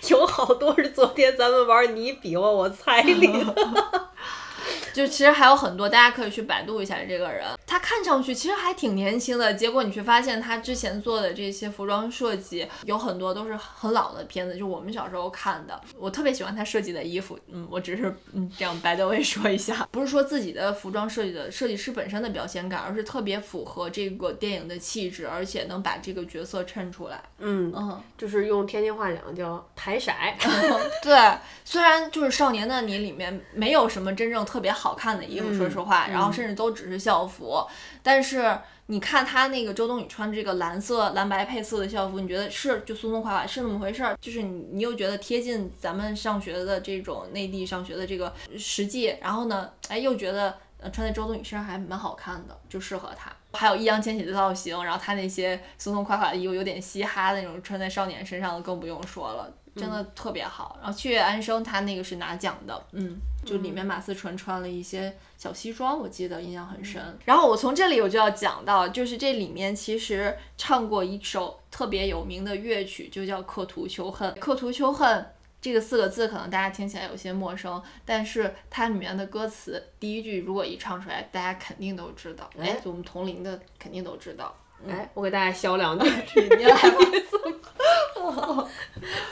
有好多是昨天咱们玩你比划我猜里的。<laughs> 就其实还有很多，大家可以去百度一下这个人。他看上去其实还挺年轻的，结果你却发现他之前做的这些服装设计有很多都是很老的片子，就我们小时候看的。我特别喜欢他设计的衣服，嗯，我只是嗯这样白的位说一下，不是说自己的服装设计的设计师本身的表现感，而是特别符合这个电影的气质，而且能把这个角色衬出来。嗯嗯，就是用天津话讲叫排色。<laughs> 对，虽然就是《少年的你》里面没有什么真正特别好看的衣服，嗯说实话，然后嗯甚至都只是校服，但是你看他那个周冬雨穿这个蓝色蓝白配色的校服，你觉得是就松松垮垮是那么回事儿，就是你你又觉得贴近咱们上学的这种内地上学的这个实际，然后呢，哎又觉得。呃，穿在周冬雨身上还蛮好看的，就适合她。还有易烊千玺的造型，然后他那些松松垮垮的衣服，有点嘻哈的那种，穿在少年身上的更不用说了，真的特别好。然后七月安生他那个是拿奖的，嗯，就里面马思纯穿了一些小西装，我记得印象很深。然后我从这里我就要讲到，就是这里面其实唱过一首特别有名的乐曲，就叫《刻图秋恨》。《刻图秋恨》。这个四个字可能大家听起来有些陌生，但是它里面的歌词第一句如果一唱出来，大家肯定都知道。哎，我们同龄的肯定都知道。哎，我给大家消两句。<laughs> 你来吧。<laughs>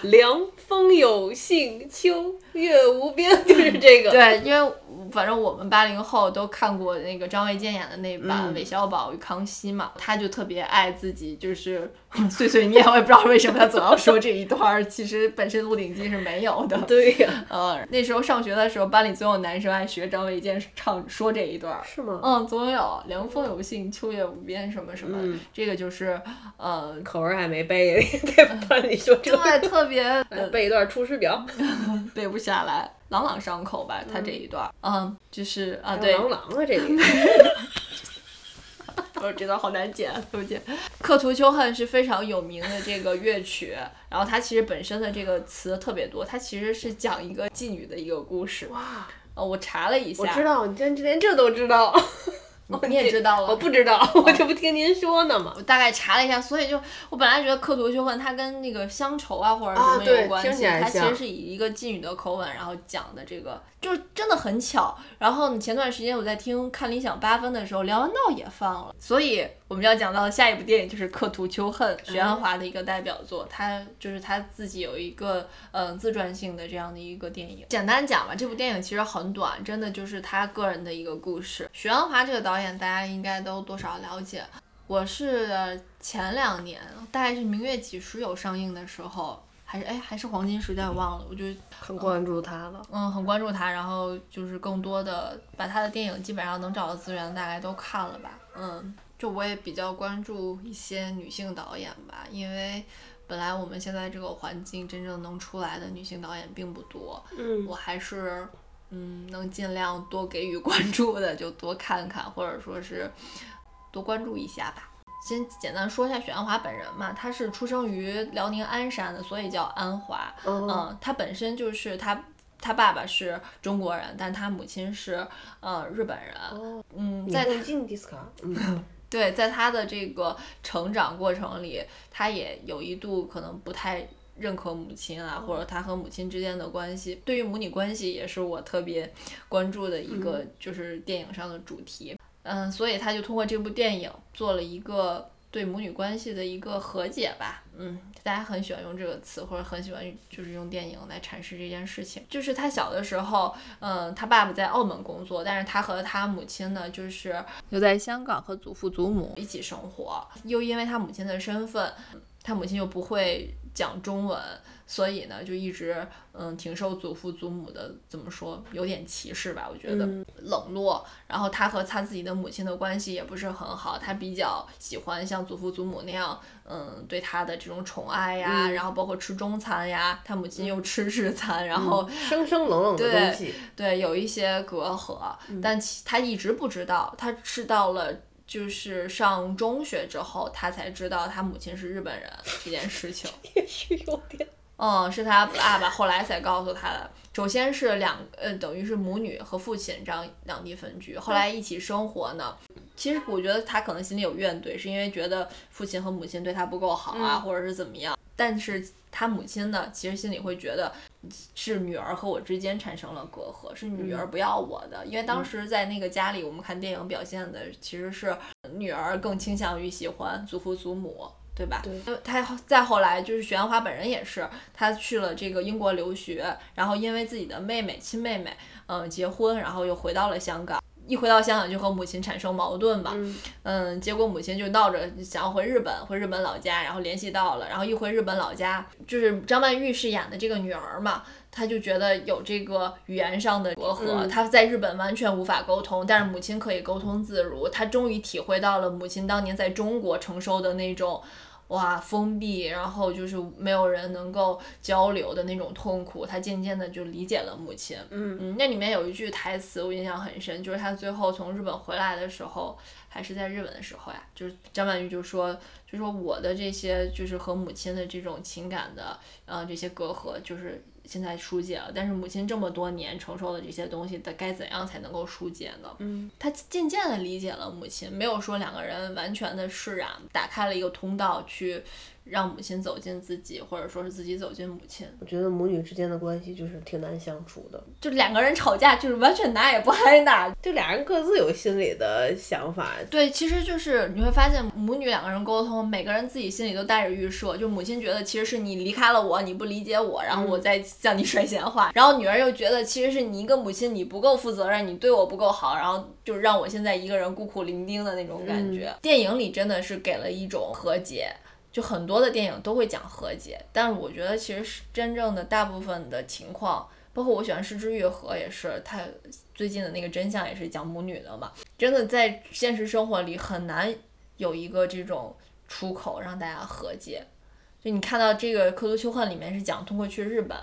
凉风有信，秋月无边，就是这个。对，因为反正我们八零后都看过那个张卫健演的那版嗯《韦小宝与康熙》嘛，他就特别爱自己，就是 <laughs> 碎碎念，我也不知道为什么他总要说这一段儿，其实本身《鹿鼎记》是没有的。对呀、<laughs> 嗯，那时候上学的时候，班里总有男生爱学张卫健唱说这一段儿。是吗？嗯，总有凉风有幸，秋月无边，什么什么，嗯这个就是，呃，口文还没背，<laughs> 在班里说这对，特别来背一段《出师表》背不下来，朗朗上口吧，他这一段儿，嗯，就是啊，对，有郎朗啊，这里。不是这段好难剪，对不起。《刻图秋恨》是非常有名的这个乐曲，然后它其实本身的这个词特别多，它其实是讲一个妓女的一个故事。哇，呃，我查了一下，我知道，你竟然连这都知道。你也知道了，我不知道，<laughs> 我这不听您说呢吗？我大概查了一下，所以就我本来觉得《刻图修恨》它跟那个乡愁啊或者什么有关系，听起来它其实是以一个妓女的口吻，然后讲的这个，就是真的很巧。然后前段时间我在听看《理想八分》的时候，梁文道也放了，所以我们要讲到的下一部电影就是《刻图秋恨》，徐安华的一个代表作，他就是他自己有一个呃自传性的这样的一个电影。简单讲吧，这部电影其实很短，真的就是他个人的一个故事。徐安华这个导演大家应该都多少了解。我是前两年，大概是《明月几时有》上映的时候，还是哎还是黄金时代，我忘了，我就很关注他了。嗯很关注他，然后就是更多的把他的电影基本上能找到资源大概都看了吧，嗯，就我也比较关注一些女性导演吧，因为本来我们现在这个环境真正能出来的女性导演并不多，嗯我还是嗯能尽量多给予关注的就多看看，或者说是多关注一下吧。先简单说一下许鞍华本人嘛，他是出生于辽宁鞍山的，所以叫安华。哦，嗯，他本身就是他他爸爸是中国人，但他母亲是呃日本人。哦，嗯，在你更近迪斯卡。嗯 <laughs> 对，在他的这个成长过程里，他也有一度可能不太认可母亲啊，或者他和母亲之间的关系。对于母女关系，也是我特别关注的一个就是电影上的主题。嗯，所以他就通过这部电影做了一个对母女关系的一个和解吧。嗯，大家很喜欢用这个词，或者很喜欢就是用电影来阐释这件事情。就是他小的时候，嗯，他爸爸在澳门工作，但是他和他母亲呢，就是留在香港和祖父祖母一起生活。又因为他母亲的身份，他母亲又不会讲中文，所以呢，就一直嗯挺受祖父祖母的怎么说，有点歧视吧，我觉得、嗯冷落。然后他和他自己的母亲的关系也不是很好，他比较喜欢像祖父祖母那样，嗯，对他的这种宠爱呀，嗯然后包括吃中餐呀，他母亲又吃日餐，然后生生冷冷的对东西。对，有一些隔阂，但其他一直不知道，他是到了就是上中学之后，他才知道他母亲是日本人这件事情。<laughs> 也许有点。嗯，是他爸爸后来才告诉他的。首先是两呃，等于是母女和父亲这样两地分居，后来一起生活呢。其实我觉得他可能心里有怨怼，是因为觉得父亲和母亲对他不够好啊，嗯或者是怎么样。但是他母亲呢，其实心里会觉得是女儿和我之间产生了隔阂，是女儿不要我的。因为当时在那个家里，我们看电影表现的其实是女儿更倾向于喜欢祖父祖母。对吧？对他再后来就是许鞍华本人也是，他去了这个英国留学，然后因为自己的妹妹亲妹妹，嗯、结婚，然后又回到了香港。一回到香港就和母亲产生矛盾吧，嗯嗯，结果母亲就闹着想要回日本，回日本老家，然后联系到了，然后一回日本老家，就是张曼玉饰演的这个女儿嘛，她就觉得有这个语言上的隔阂，嗯她在日本完全无法沟通，但是母亲可以沟通自如，她终于体会到了母亲当年在中国承受的那种。哇，封闭，然后就是没有人能够交流的那种痛苦，他渐渐的就理解了母亲。嗯嗯，那里面有一句台词我印象很深，就是他最后从日本回来的时候，还是在日本的时候呀，就是张曼玉就说，就说我的这些就是和母亲的这种情感的，呃，这些隔阂，就是现在疏解了，但是母亲这么多年承受的这些东西，的该怎样才能够疏解呢？嗯他渐渐的理解了母亲，没有说两个人完全的释然，打开了一个通道去让母亲走进自己，或者说是自己走进母亲。我觉得母女之间的关系就是挺难相处的，就两个人吵架，就是完全哪也不挨哪。就俩人各自有心里的想法。对，其实就是你会发现母女两个人沟通，每个人自己心里都带着预设。就母亲觉得其实是你离开了我，你不理解我，然后我再向你甩闲话。然后女儿又觉得其实是你一个母亲，你不够负责任，你对我不够好，然后就让我现在一个人孤苦伶仃的那种感觉。电影里真的是给了一种和解。就很多的电影都会讲和解，但是我觉得其实是真正的大部分的情况，包括我喜欢《失之愈合》也是，他最近的那个真相也是讲母女的嘛。真的在现实生活里很难有一个这种出口让大家和解。就你看到这个《刻度秋恨》里面是讲通过去日本。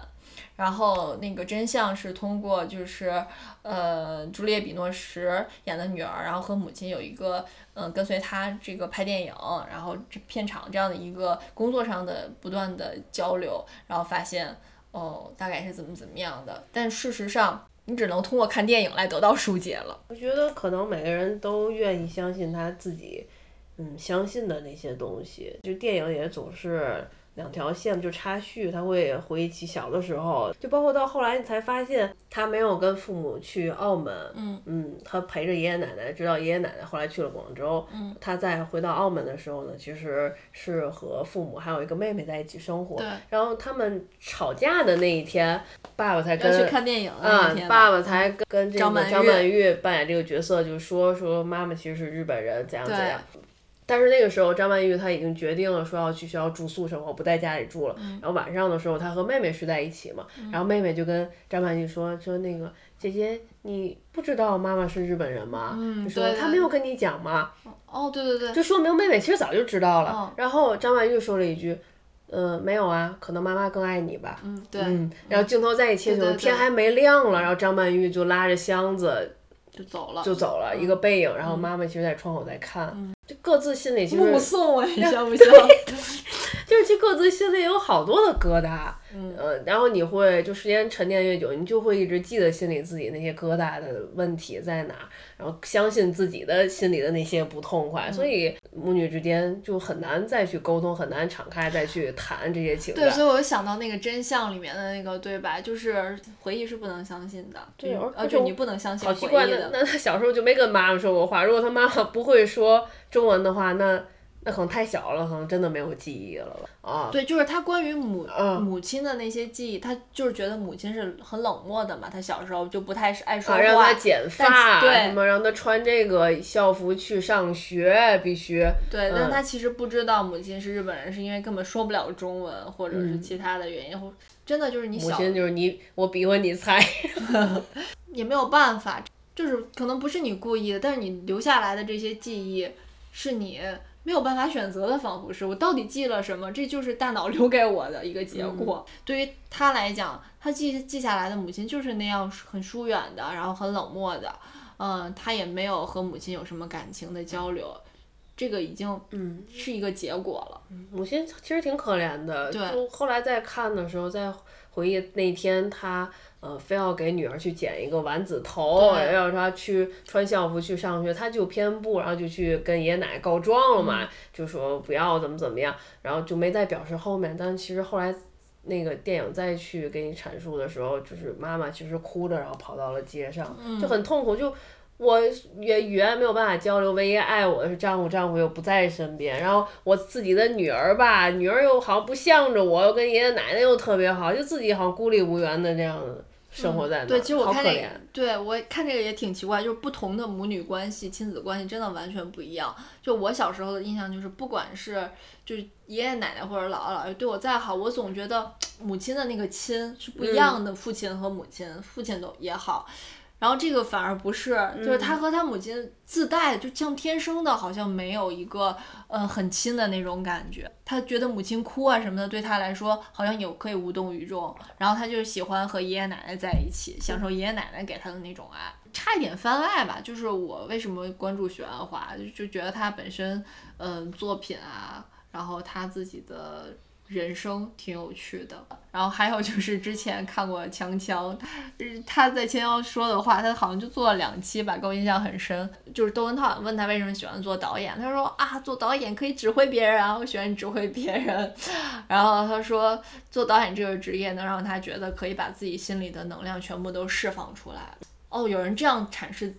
然后那个真相是通过就是，呃，朱丽叶·比诺什演的女儿，然后和母亲有一个，嗯，跟随她这个拍电影，然后这片场这样的一个工作上的不断的交流，然后发现，哦，大概是怎么怎么样的。但事实上，你只能通过看电影来得到疏解了。我觉得可能每个人都愿意相信他自己，嗯，相信的那些东西。就电影也总是。两条线就插叙，他会回忆起小的时候，就包括到后来你才发现他没有跟父母去澳门，嗯。嗯，他陪着爷爷奶奶，直到爷爷奶奶后来去了广州，嗯，他再回到澳门的时候呢，其实是和父母还有一个妹妹在一起生活，对，然后他们吵架的那一天，爸爸才跟去看电影啊，爸爸才跟跟这个张曼玉扮演这个角色，就说说妈妈其实是日本人，怎样怎样。但是那个时候，张曼玉她已经决定了说要去学校住宿生活，不在家里住了。然后晚上的时候，她和妹妹睡在一起嘛。然后妹妹就跟张曼玉说：“说那个姐姐，你不知道妈妈是日本人吗？就说她没有跟你讲吗？”哦，对对对。就说明妹妹其实早就知道了。然后张曼玉说了一句：“嗯，没有啊，可能妈妈更爱你吧。”嗯，对。嗯。然后镜头再一切，就天还没亮了，然后张曼玉就拉着箱子就走了，就走了一个背影。然后妈妈其实，在窗口在看。就各自心里其实目送哎，像不像？<laughs> 就是其实各自心里有好多的疙瘩，嗯，然后你会就时间沉淀越久，你就会一直记得心里自己那些疙瘩的问题在哪，然后相信自己的心里的那些不痛快，所以母女之间就很难再去沟通，很难敞开再去谈这些情感。对，所以我就想到那个真相里面的那个对白，就是回忆是不能相信的，对，而且你不能相信好奇怪，那那他小时候就没跟妈妈说过话，如果他妈妈不会说。中文的话，那那可能太小了，可能真的没有记忆了吧？啊，对，就是他关于母母亲的那些记忆，他就是觉得母亲是很冷漠的嘛。他小时候就不太爱说话，让他剪发，对，什么让他穿这个校服去上学，必须。对，但他其实不知道母亲是日本人，是因为根本说不了中文，或者是其他的原因，或真的就是你母亲就是你，我比划你猜，<laughs> 也没有办法，就是可能不是你故意的，但是你留下来的这些记忆。是你没有办法选择的，仿佛是我到底记了什么？这就是大脑留给我的一个结果。对于他来讲，他记记下来的母亲就是那样很疏远的，然后很冷漠的。嗯，他也没有和母亲有什么感情的交流，这个已经嗯是一个结果了。母亲其实挺可怜的。对。就后来再看的时候，在回忆那天他。呃，非要给女儿去剪一个丸子头，要她去穿校服去上学，她就偏不，然后就去跟爷爷奶奶告状了嘛，就说不要怎么怎么样，然后就没再表示后面。但其实后来那个电影再去给你阐述的时候，就是妈妈其实哭着，然后跑到了街上，就很痛苦。就我语语言没有办法交流，唯一爱我的是丈夫，丈夫又不在身边，然后我自己的女儿吧，女儿又好像不向着我，又跟爷爷奶奶又特别好，就自己好像孤立无援的这样子。生活在对，其实我看这个，对我看这个也挺奇怪，就是不同的母女关系、亲子关系真的完全不一样。就我小时候的印象就是，不管是就是爷爷奶奶或者姥姥姥爷对我再好，我总觉得 <tsk> 母亲的那个亲是不一样的。父亲和母亲，父亲都也好。然后这个反而不是，就是他和他母亲自带，就像天生的，好像没有一个呃很亲的那种感觉。他觉得母亲哭啊什么的，对他来说好像有可以无动于衷。然后他就喜欢和爷爷奶奶在一起，享受爷爷奶奶给他的那种爱。差一点番外吧，就是我为什么关注许鞍华，就觉得他本身嗯作品啊，然后他自己的人生挺有趣的。然后还有就是之前看过锵锵，他在锵锵说的话，他好像就做了两期吧，给我印象很深。就是窦文涛问他为什么喜欢做导演，他说啊，做导演可以指挥别人啊，我喜欢指挥别人。<laughs> 然后他说做导演这个职业能让他觉得可以把自己心里的能量全部都释放出来。哦，有人这样阐释。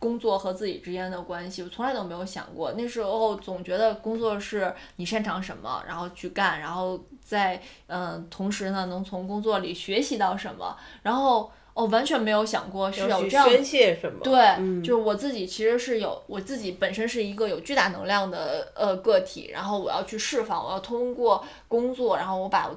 工作和自己之间的关系，我从来都没有想过。那时候总觉得工作是你擅长什么，然后去干，然后在嗯，同时呢，能从工作里学习到什么。然后哦，完全没有想过是有这样宣泄什么。对，就是我自己其实是有我自己本身是一个有巨大能量的呃个体，然后我要去释放，我要通过工作，然后我把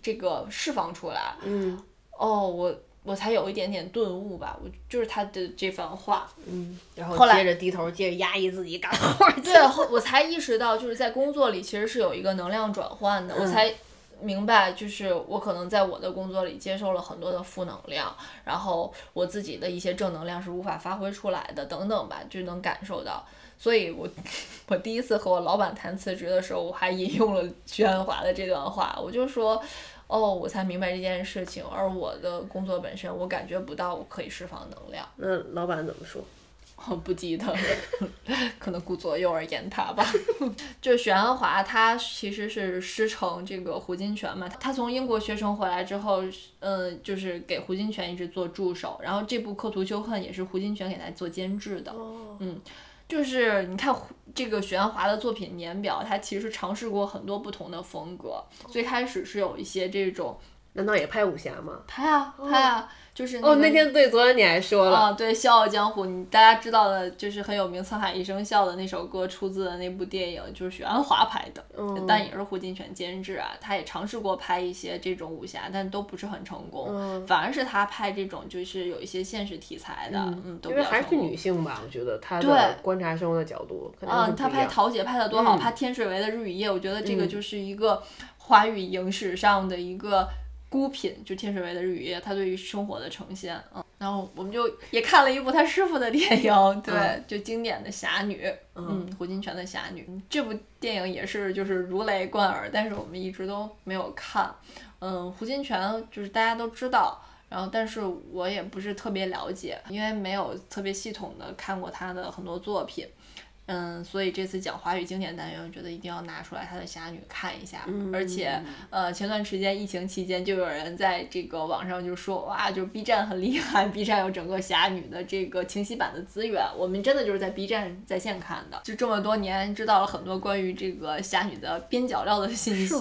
这个释放出来。嗯。哦，我。我才有一点点顿悟吧，我就是他的这番话，嗯，然后接着低头，接着压抑自己干活。<laughs> 对，后我才意识到，就是在工作里其实是有一个能量转换的，我才明白，就是我可能在我的工作里接受了很多的负能量，然后我自己的一些正能量是无法发挥出来的，等等吧，就能感受到。所以我 <laughs> 我第一次和我老板谈辞职的时候，我还引用了徐安华的这段话，我就说。哦，我才明白这件事情，而我的工作本身，我感觉不到我可以释放能量。那老板怎么说？我不记得了，可能顾左右而言他吧。<laughs> 就许鞍华，他其实是师承这个胡金铨嘛。他从英国学成回来之后，嗯，就是给胡金铨一直做助手。然后这部《刻图秋恨》也是胡金铨给他做监制的。嗯。就是你看这个许鞍华的作品年表，他其实尝试过很多不同的风格。最开始是有一些这种，难道也拍武侠吗？拍啊，拍啊。就是哦，那天对，昨天你还说了啊，对《笑傲江湖》，你大家知道的，就是很有名《沧海一声笑》的那首歌，出自的那部电影，就是许鞍华拍的，但也是胡金铨监制啊。他也尝试过拍一些这种武侠，但都不是很成功，反而是他拍这种就是有一些现实题材的，嗯，都比较还是女性吧，我觉得他的观察生活的角度，嗯，他拍桃姐拍的多好，拍天水围的日与夜，我觉得这个就是一个华语影史上的一个。孤品就天水围的日与夜，他对于生活的呈现，嗯，然后我们就也看了一部他师傅的电影，对，就经典的侠女，嗯，胡金铨的侠女，这部电影也是就是如雷贯耳，但是我们一直都没有看，嗯，胡金铨就是大家都知道，然后但是我也不是特别了解，因为没有特别系统的看过他的很多作品。嗯，所以这次讲华语经典单元，我觉得一定要拿出来他的侠女看一下。而且，呃，前段时间疫情期间，就有人在这个网上就说，哇，就 B 站很厉害，B 站有整个侠女的这个清晰版的资源。我们真的就是在 B 站在线看的，就这么多年知道了很多关于这个侠女的边角料的信息。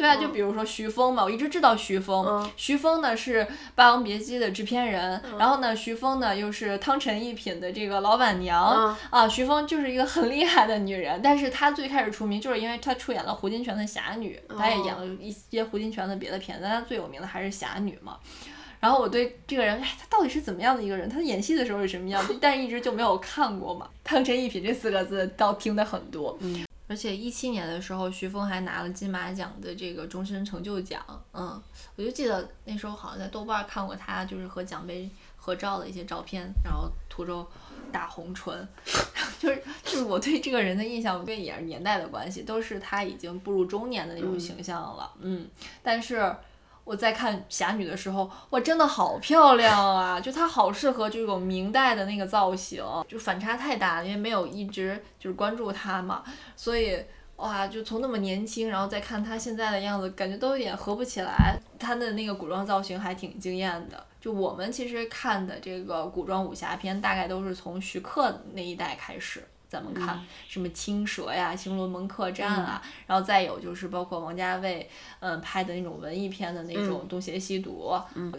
对啊，就比如说徐峰嘛，我一直知道徐峰。徐峰呢是《霸王别姬》的制片人，然后呢，徐峰呢又是汤臣一品的这个老板娘啊。徐峰就是一个很厉害的女人，但是她最开始出名就是因为她出演了胡金铨的侠女，她也演了一些胡金铨的别的片子，但她最有名的还是侠女嘛。然后我对这个人，哎，他到底是怎么样的一个人？他演戏的时候是什么样？但是一直就没有看过嘛。汤臣一品这四个字倒听的很多。而且一七年的时候，徐峰还拿了金马奖的这个终身成就奖。嗯，我就记得那时候好像在豆瓣看过他，就是和奖杯合照的一些照片，然后涂着大红唇，<laughs> 就是就是我对这个人的印象，跟也是年代的关系，都是他已经步入中年的那种形象了。嗯，但是。我在看侠女的时候，哇，真的好漂亮啊！就她好适合这种明代的那个造型，就反差太大了，因为没有一直就是关注她嘛，所以哇，就从那么年轻，然后再看她现在的样子，感觉都有点合不起来。她的那个古装造型还挺惊艳的。就我们其实看的这个古装武侠片，大概都是从徐克那一代开始。咱们看什么青蛇呀、新龙门客栈啊，然后再有就是包括王家卫嗯拍的那种文艺片的那种东邪西毒，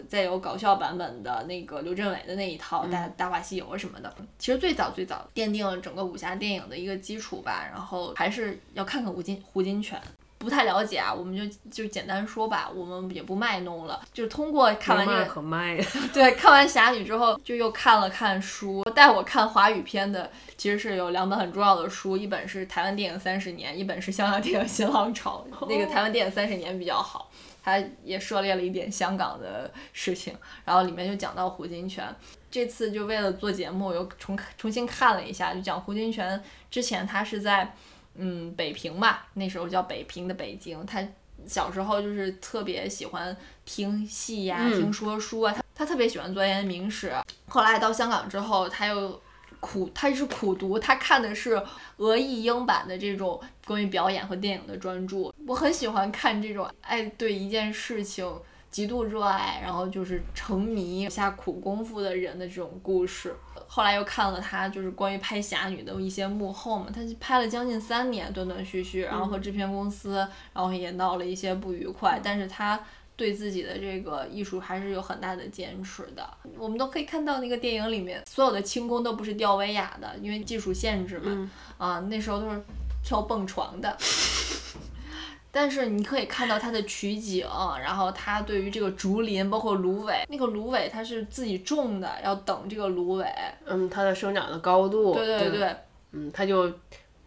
再有搞笑版本的那个刘镇伟的那一套大大话西游什么的。其实最早最早奠定了整个武侠电影的一个基础吧，然后还是要看看胡金胡金铨。不太了解啊，我们就就简单说吧，我们也不卖弄了，就通过看完这个，可卖的。<laughs> 对，看完侠女之后，就又看了看书。带我看华语片的其实是有两本很重要的书，一本是《台湾电影三十年》，一本是《香港电影新浪潮》。<laughs> 那个《台湾电影三十年》比较好，它也涉猎了一点香港的事情，然后里面就讲到胡金铨。这次就为了做节目，又重重新看了一下，就讲胡金铨之前他是在。嗯，北平吧，那时候叫北平的北京，他小时候就是特别喜欢听戏呀、嗯听说书啊，他他特别喜欢钻研明史。后来到香港之后，他又苦，他是苦读，他看的是俄译英版的这种关于表演和电影的专著。我很喜欢看这种爱对一件事情极度热爱，然后就是沉迷下苦功夫的人的这种故事。后来又看了他就是关于拍《侠女》的一些幕后嘛，他拍了将近三年，断断续续，然后和制片公司，然后也闹了一些不愉快，但是他。对自己的这个艺术还是有很大的坚持的。我们都可以看到那个电影里面，所有的轻功都不是吊威亚的，因为技术限制嘛。嗯啊，那时候都是跳蹦床的。但是你可以看到它的取景，然后它对于这个竹林，包括芦苇，那个芦苇它是自己种的，要等这个芦苇。嗯，它的生长的高度，对对对，嗯，它就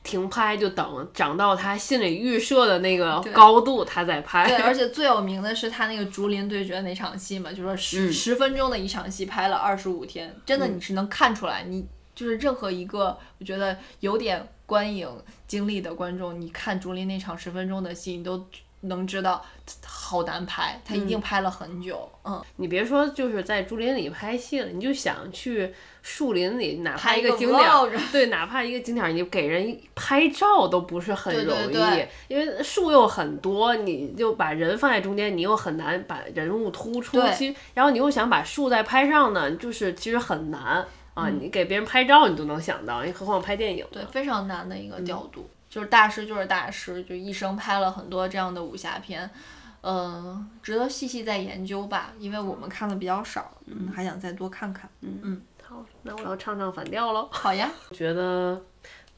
停拍，就等长到他心里预设的那个高度，他再拍。对，而 <laughs> 且最有名的是他那个竹林对决那场戏嘛，就说十、嗯十分钟的一场戏拍了二十五天，真的你是能看出来，你就是任何一个我觉得有点观影经历的观众，你看竹林那场十分钟的戏，你都能知道好难拍，他一定拍了很久，嗯，你别说就是在竹林里拍戏了，你就想去树林里，哪怕一个景点儿，<laughs> 对，哪怕一个景点儿，你给人拍照都不是很容易，对对因为树又很多，你就把人放在中间，你又很难把人物突出对。其实然后你又想把树再拍上呢，就是其实很难啊。嗯你给别人拍照，你都能想到，你何况拍电影？对，非常难的一嗯个调度，就是大师就是大师，就一生拍了很多这样的武侠片。嗯，值得细细再研究吧，因为我们看的比较少，嗯，还想再多看看。嗯嗯好，那我要唱唱反调喽。好呀，觉得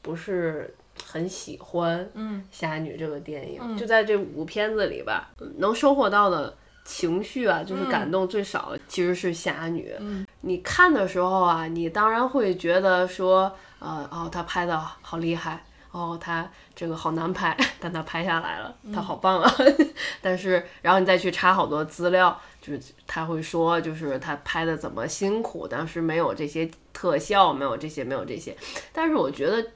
不是很喜欢嗯《侠女》这个电影，嗯就在这五部片子里吧，能收获到的情绪啊，就是感动最少的其实是《侠女》。嗯你看的时候啊，你当然会觉得说，呃，哦，他拍的好厉害。哦，他这个好难拍，<laughs> 但他拍下来了，他好棒啊！<laughs> 但是，然后你再去查好多资料，就是他会说，就是他拍的怎么辛苦，当时没有这些特效，没有这些，没有这些。但是我觉得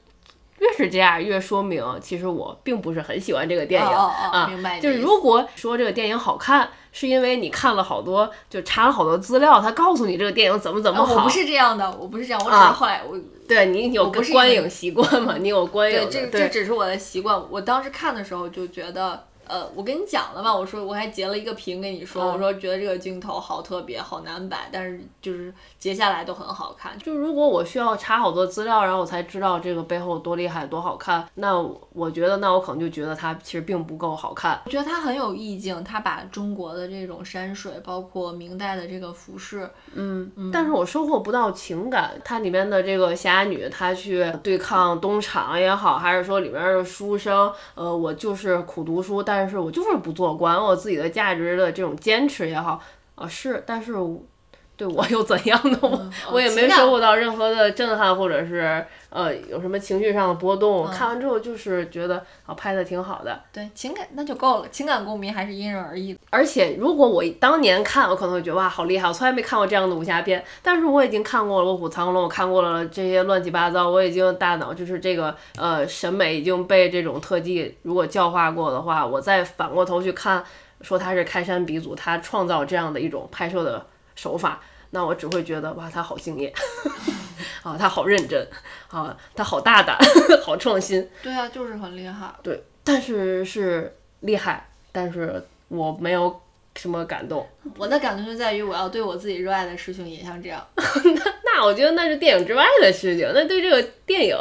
越是这样，越说明其实我并不是很喜欢这个电影、哦哦哦啊。明白就是如果说这个电影好看，是因为你看了好多，就查了好多资料，他告诉你这个电影怎么怎么好。呃我不是这样的，我不是这样，我只是啊后来我对你有观影习惯嘛？你有观影对，这这只是我的习惯。我当时看的时候就觉得，呃，我跟你讲了嘛，我说我还截了一个屏跟你说，嗯我说觉得这个镜头好特别，好难摆，但是就是截下来都很好看。就如果我需要查好多资料，然后我才知道这个背后多厉害、多好看，那我觉得，那我可能就觉得它其实并不够好看。我觉得它很有意境，它把中国的这种山水，包括明代的这个服饰，嗯，但是我收获不到情感。它里面的这个侠女，她去对抗东厂也好，还是说里面的书生，呃，我就是苦读书，但但是我就是不做管，我自己的价值的这种坚持也好，啊、是，但是对我又怎样呢？我、我也没收获到任何的震撼，或者是呃有什么情绪上的波动。看完之后就是觉得啊拍的挺好的，对情感那就够了，情感共鸣还是因人而异的。而且如果我当年看，我可能会觉得哇好厉害，我从来没看过这样的武侠片。但是我已经看过了《卧虎藏龙》，我看过了这些乱七八糟，我已经大脑就是这个呃审美已经被这种特技如果教化过的话，我再反过头去看，说他是开山鼻祖，他创造这样的一种拍摄的手法。那我只会觉得哇，他好敬业，<laughs> 啊，他好认真，啊，他好大胆，<laughs> 好创新。对啊，就是很厉害。对，但是是厉害，但是我没有什么感动。我的感动就在于我要对我自己热爱的事情也像这样。<laughs> 那那我觉得那是电影之外的事情，那对这个电影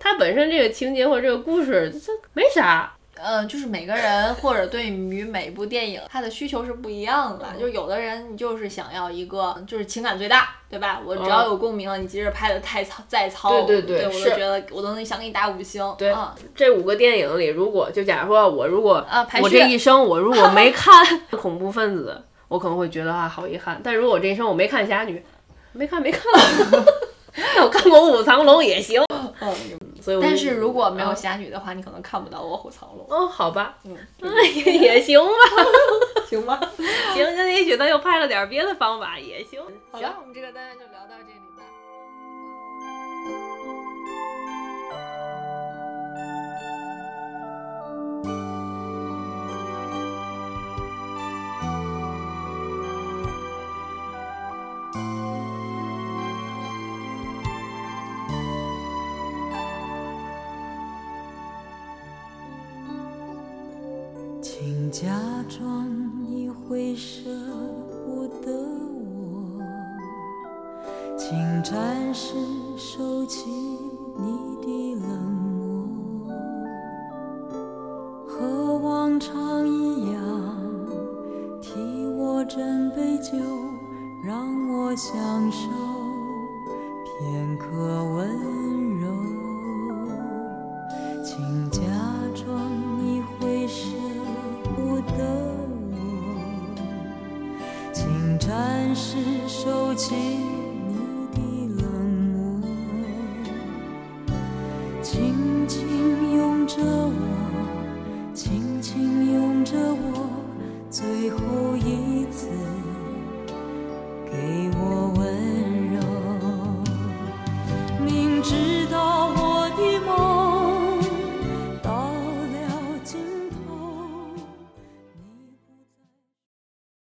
它本身这个情节或者这个故事，这没啥。呃，就是每个人或者对于每部电影，他的需求是不一样的。就有的人你就是想要一个就是情感最大，对吧？我只要有共鸣了，你即使拍的太糙再糙，嗯对对对我是都觉得我都能想给你打五星。对嗯这五个电影里，如果就假如说我如果、啊排序我这一生我如果 <laughs> 没看恐怖分子，我可能会觉得啊好遗憾。但如果我这一生我没看侠女，没看没看，<laughs> 那我看过《卧虎藏龙》也行。嗯，<laughs> 所以我，但是如果没有啊侠女的话，你可能看不到《卧虎藏龙》。哦，好吧，嗯，<laughs> 那也也行吧，<laughs> 行吧？行，那也许他又拍了点别的方法也行。行我们这个单元就聊到这里吧。会舍不得我，请暂时收起你的冷漠，和往常一样，替我斟杯酒，让我享受片刻收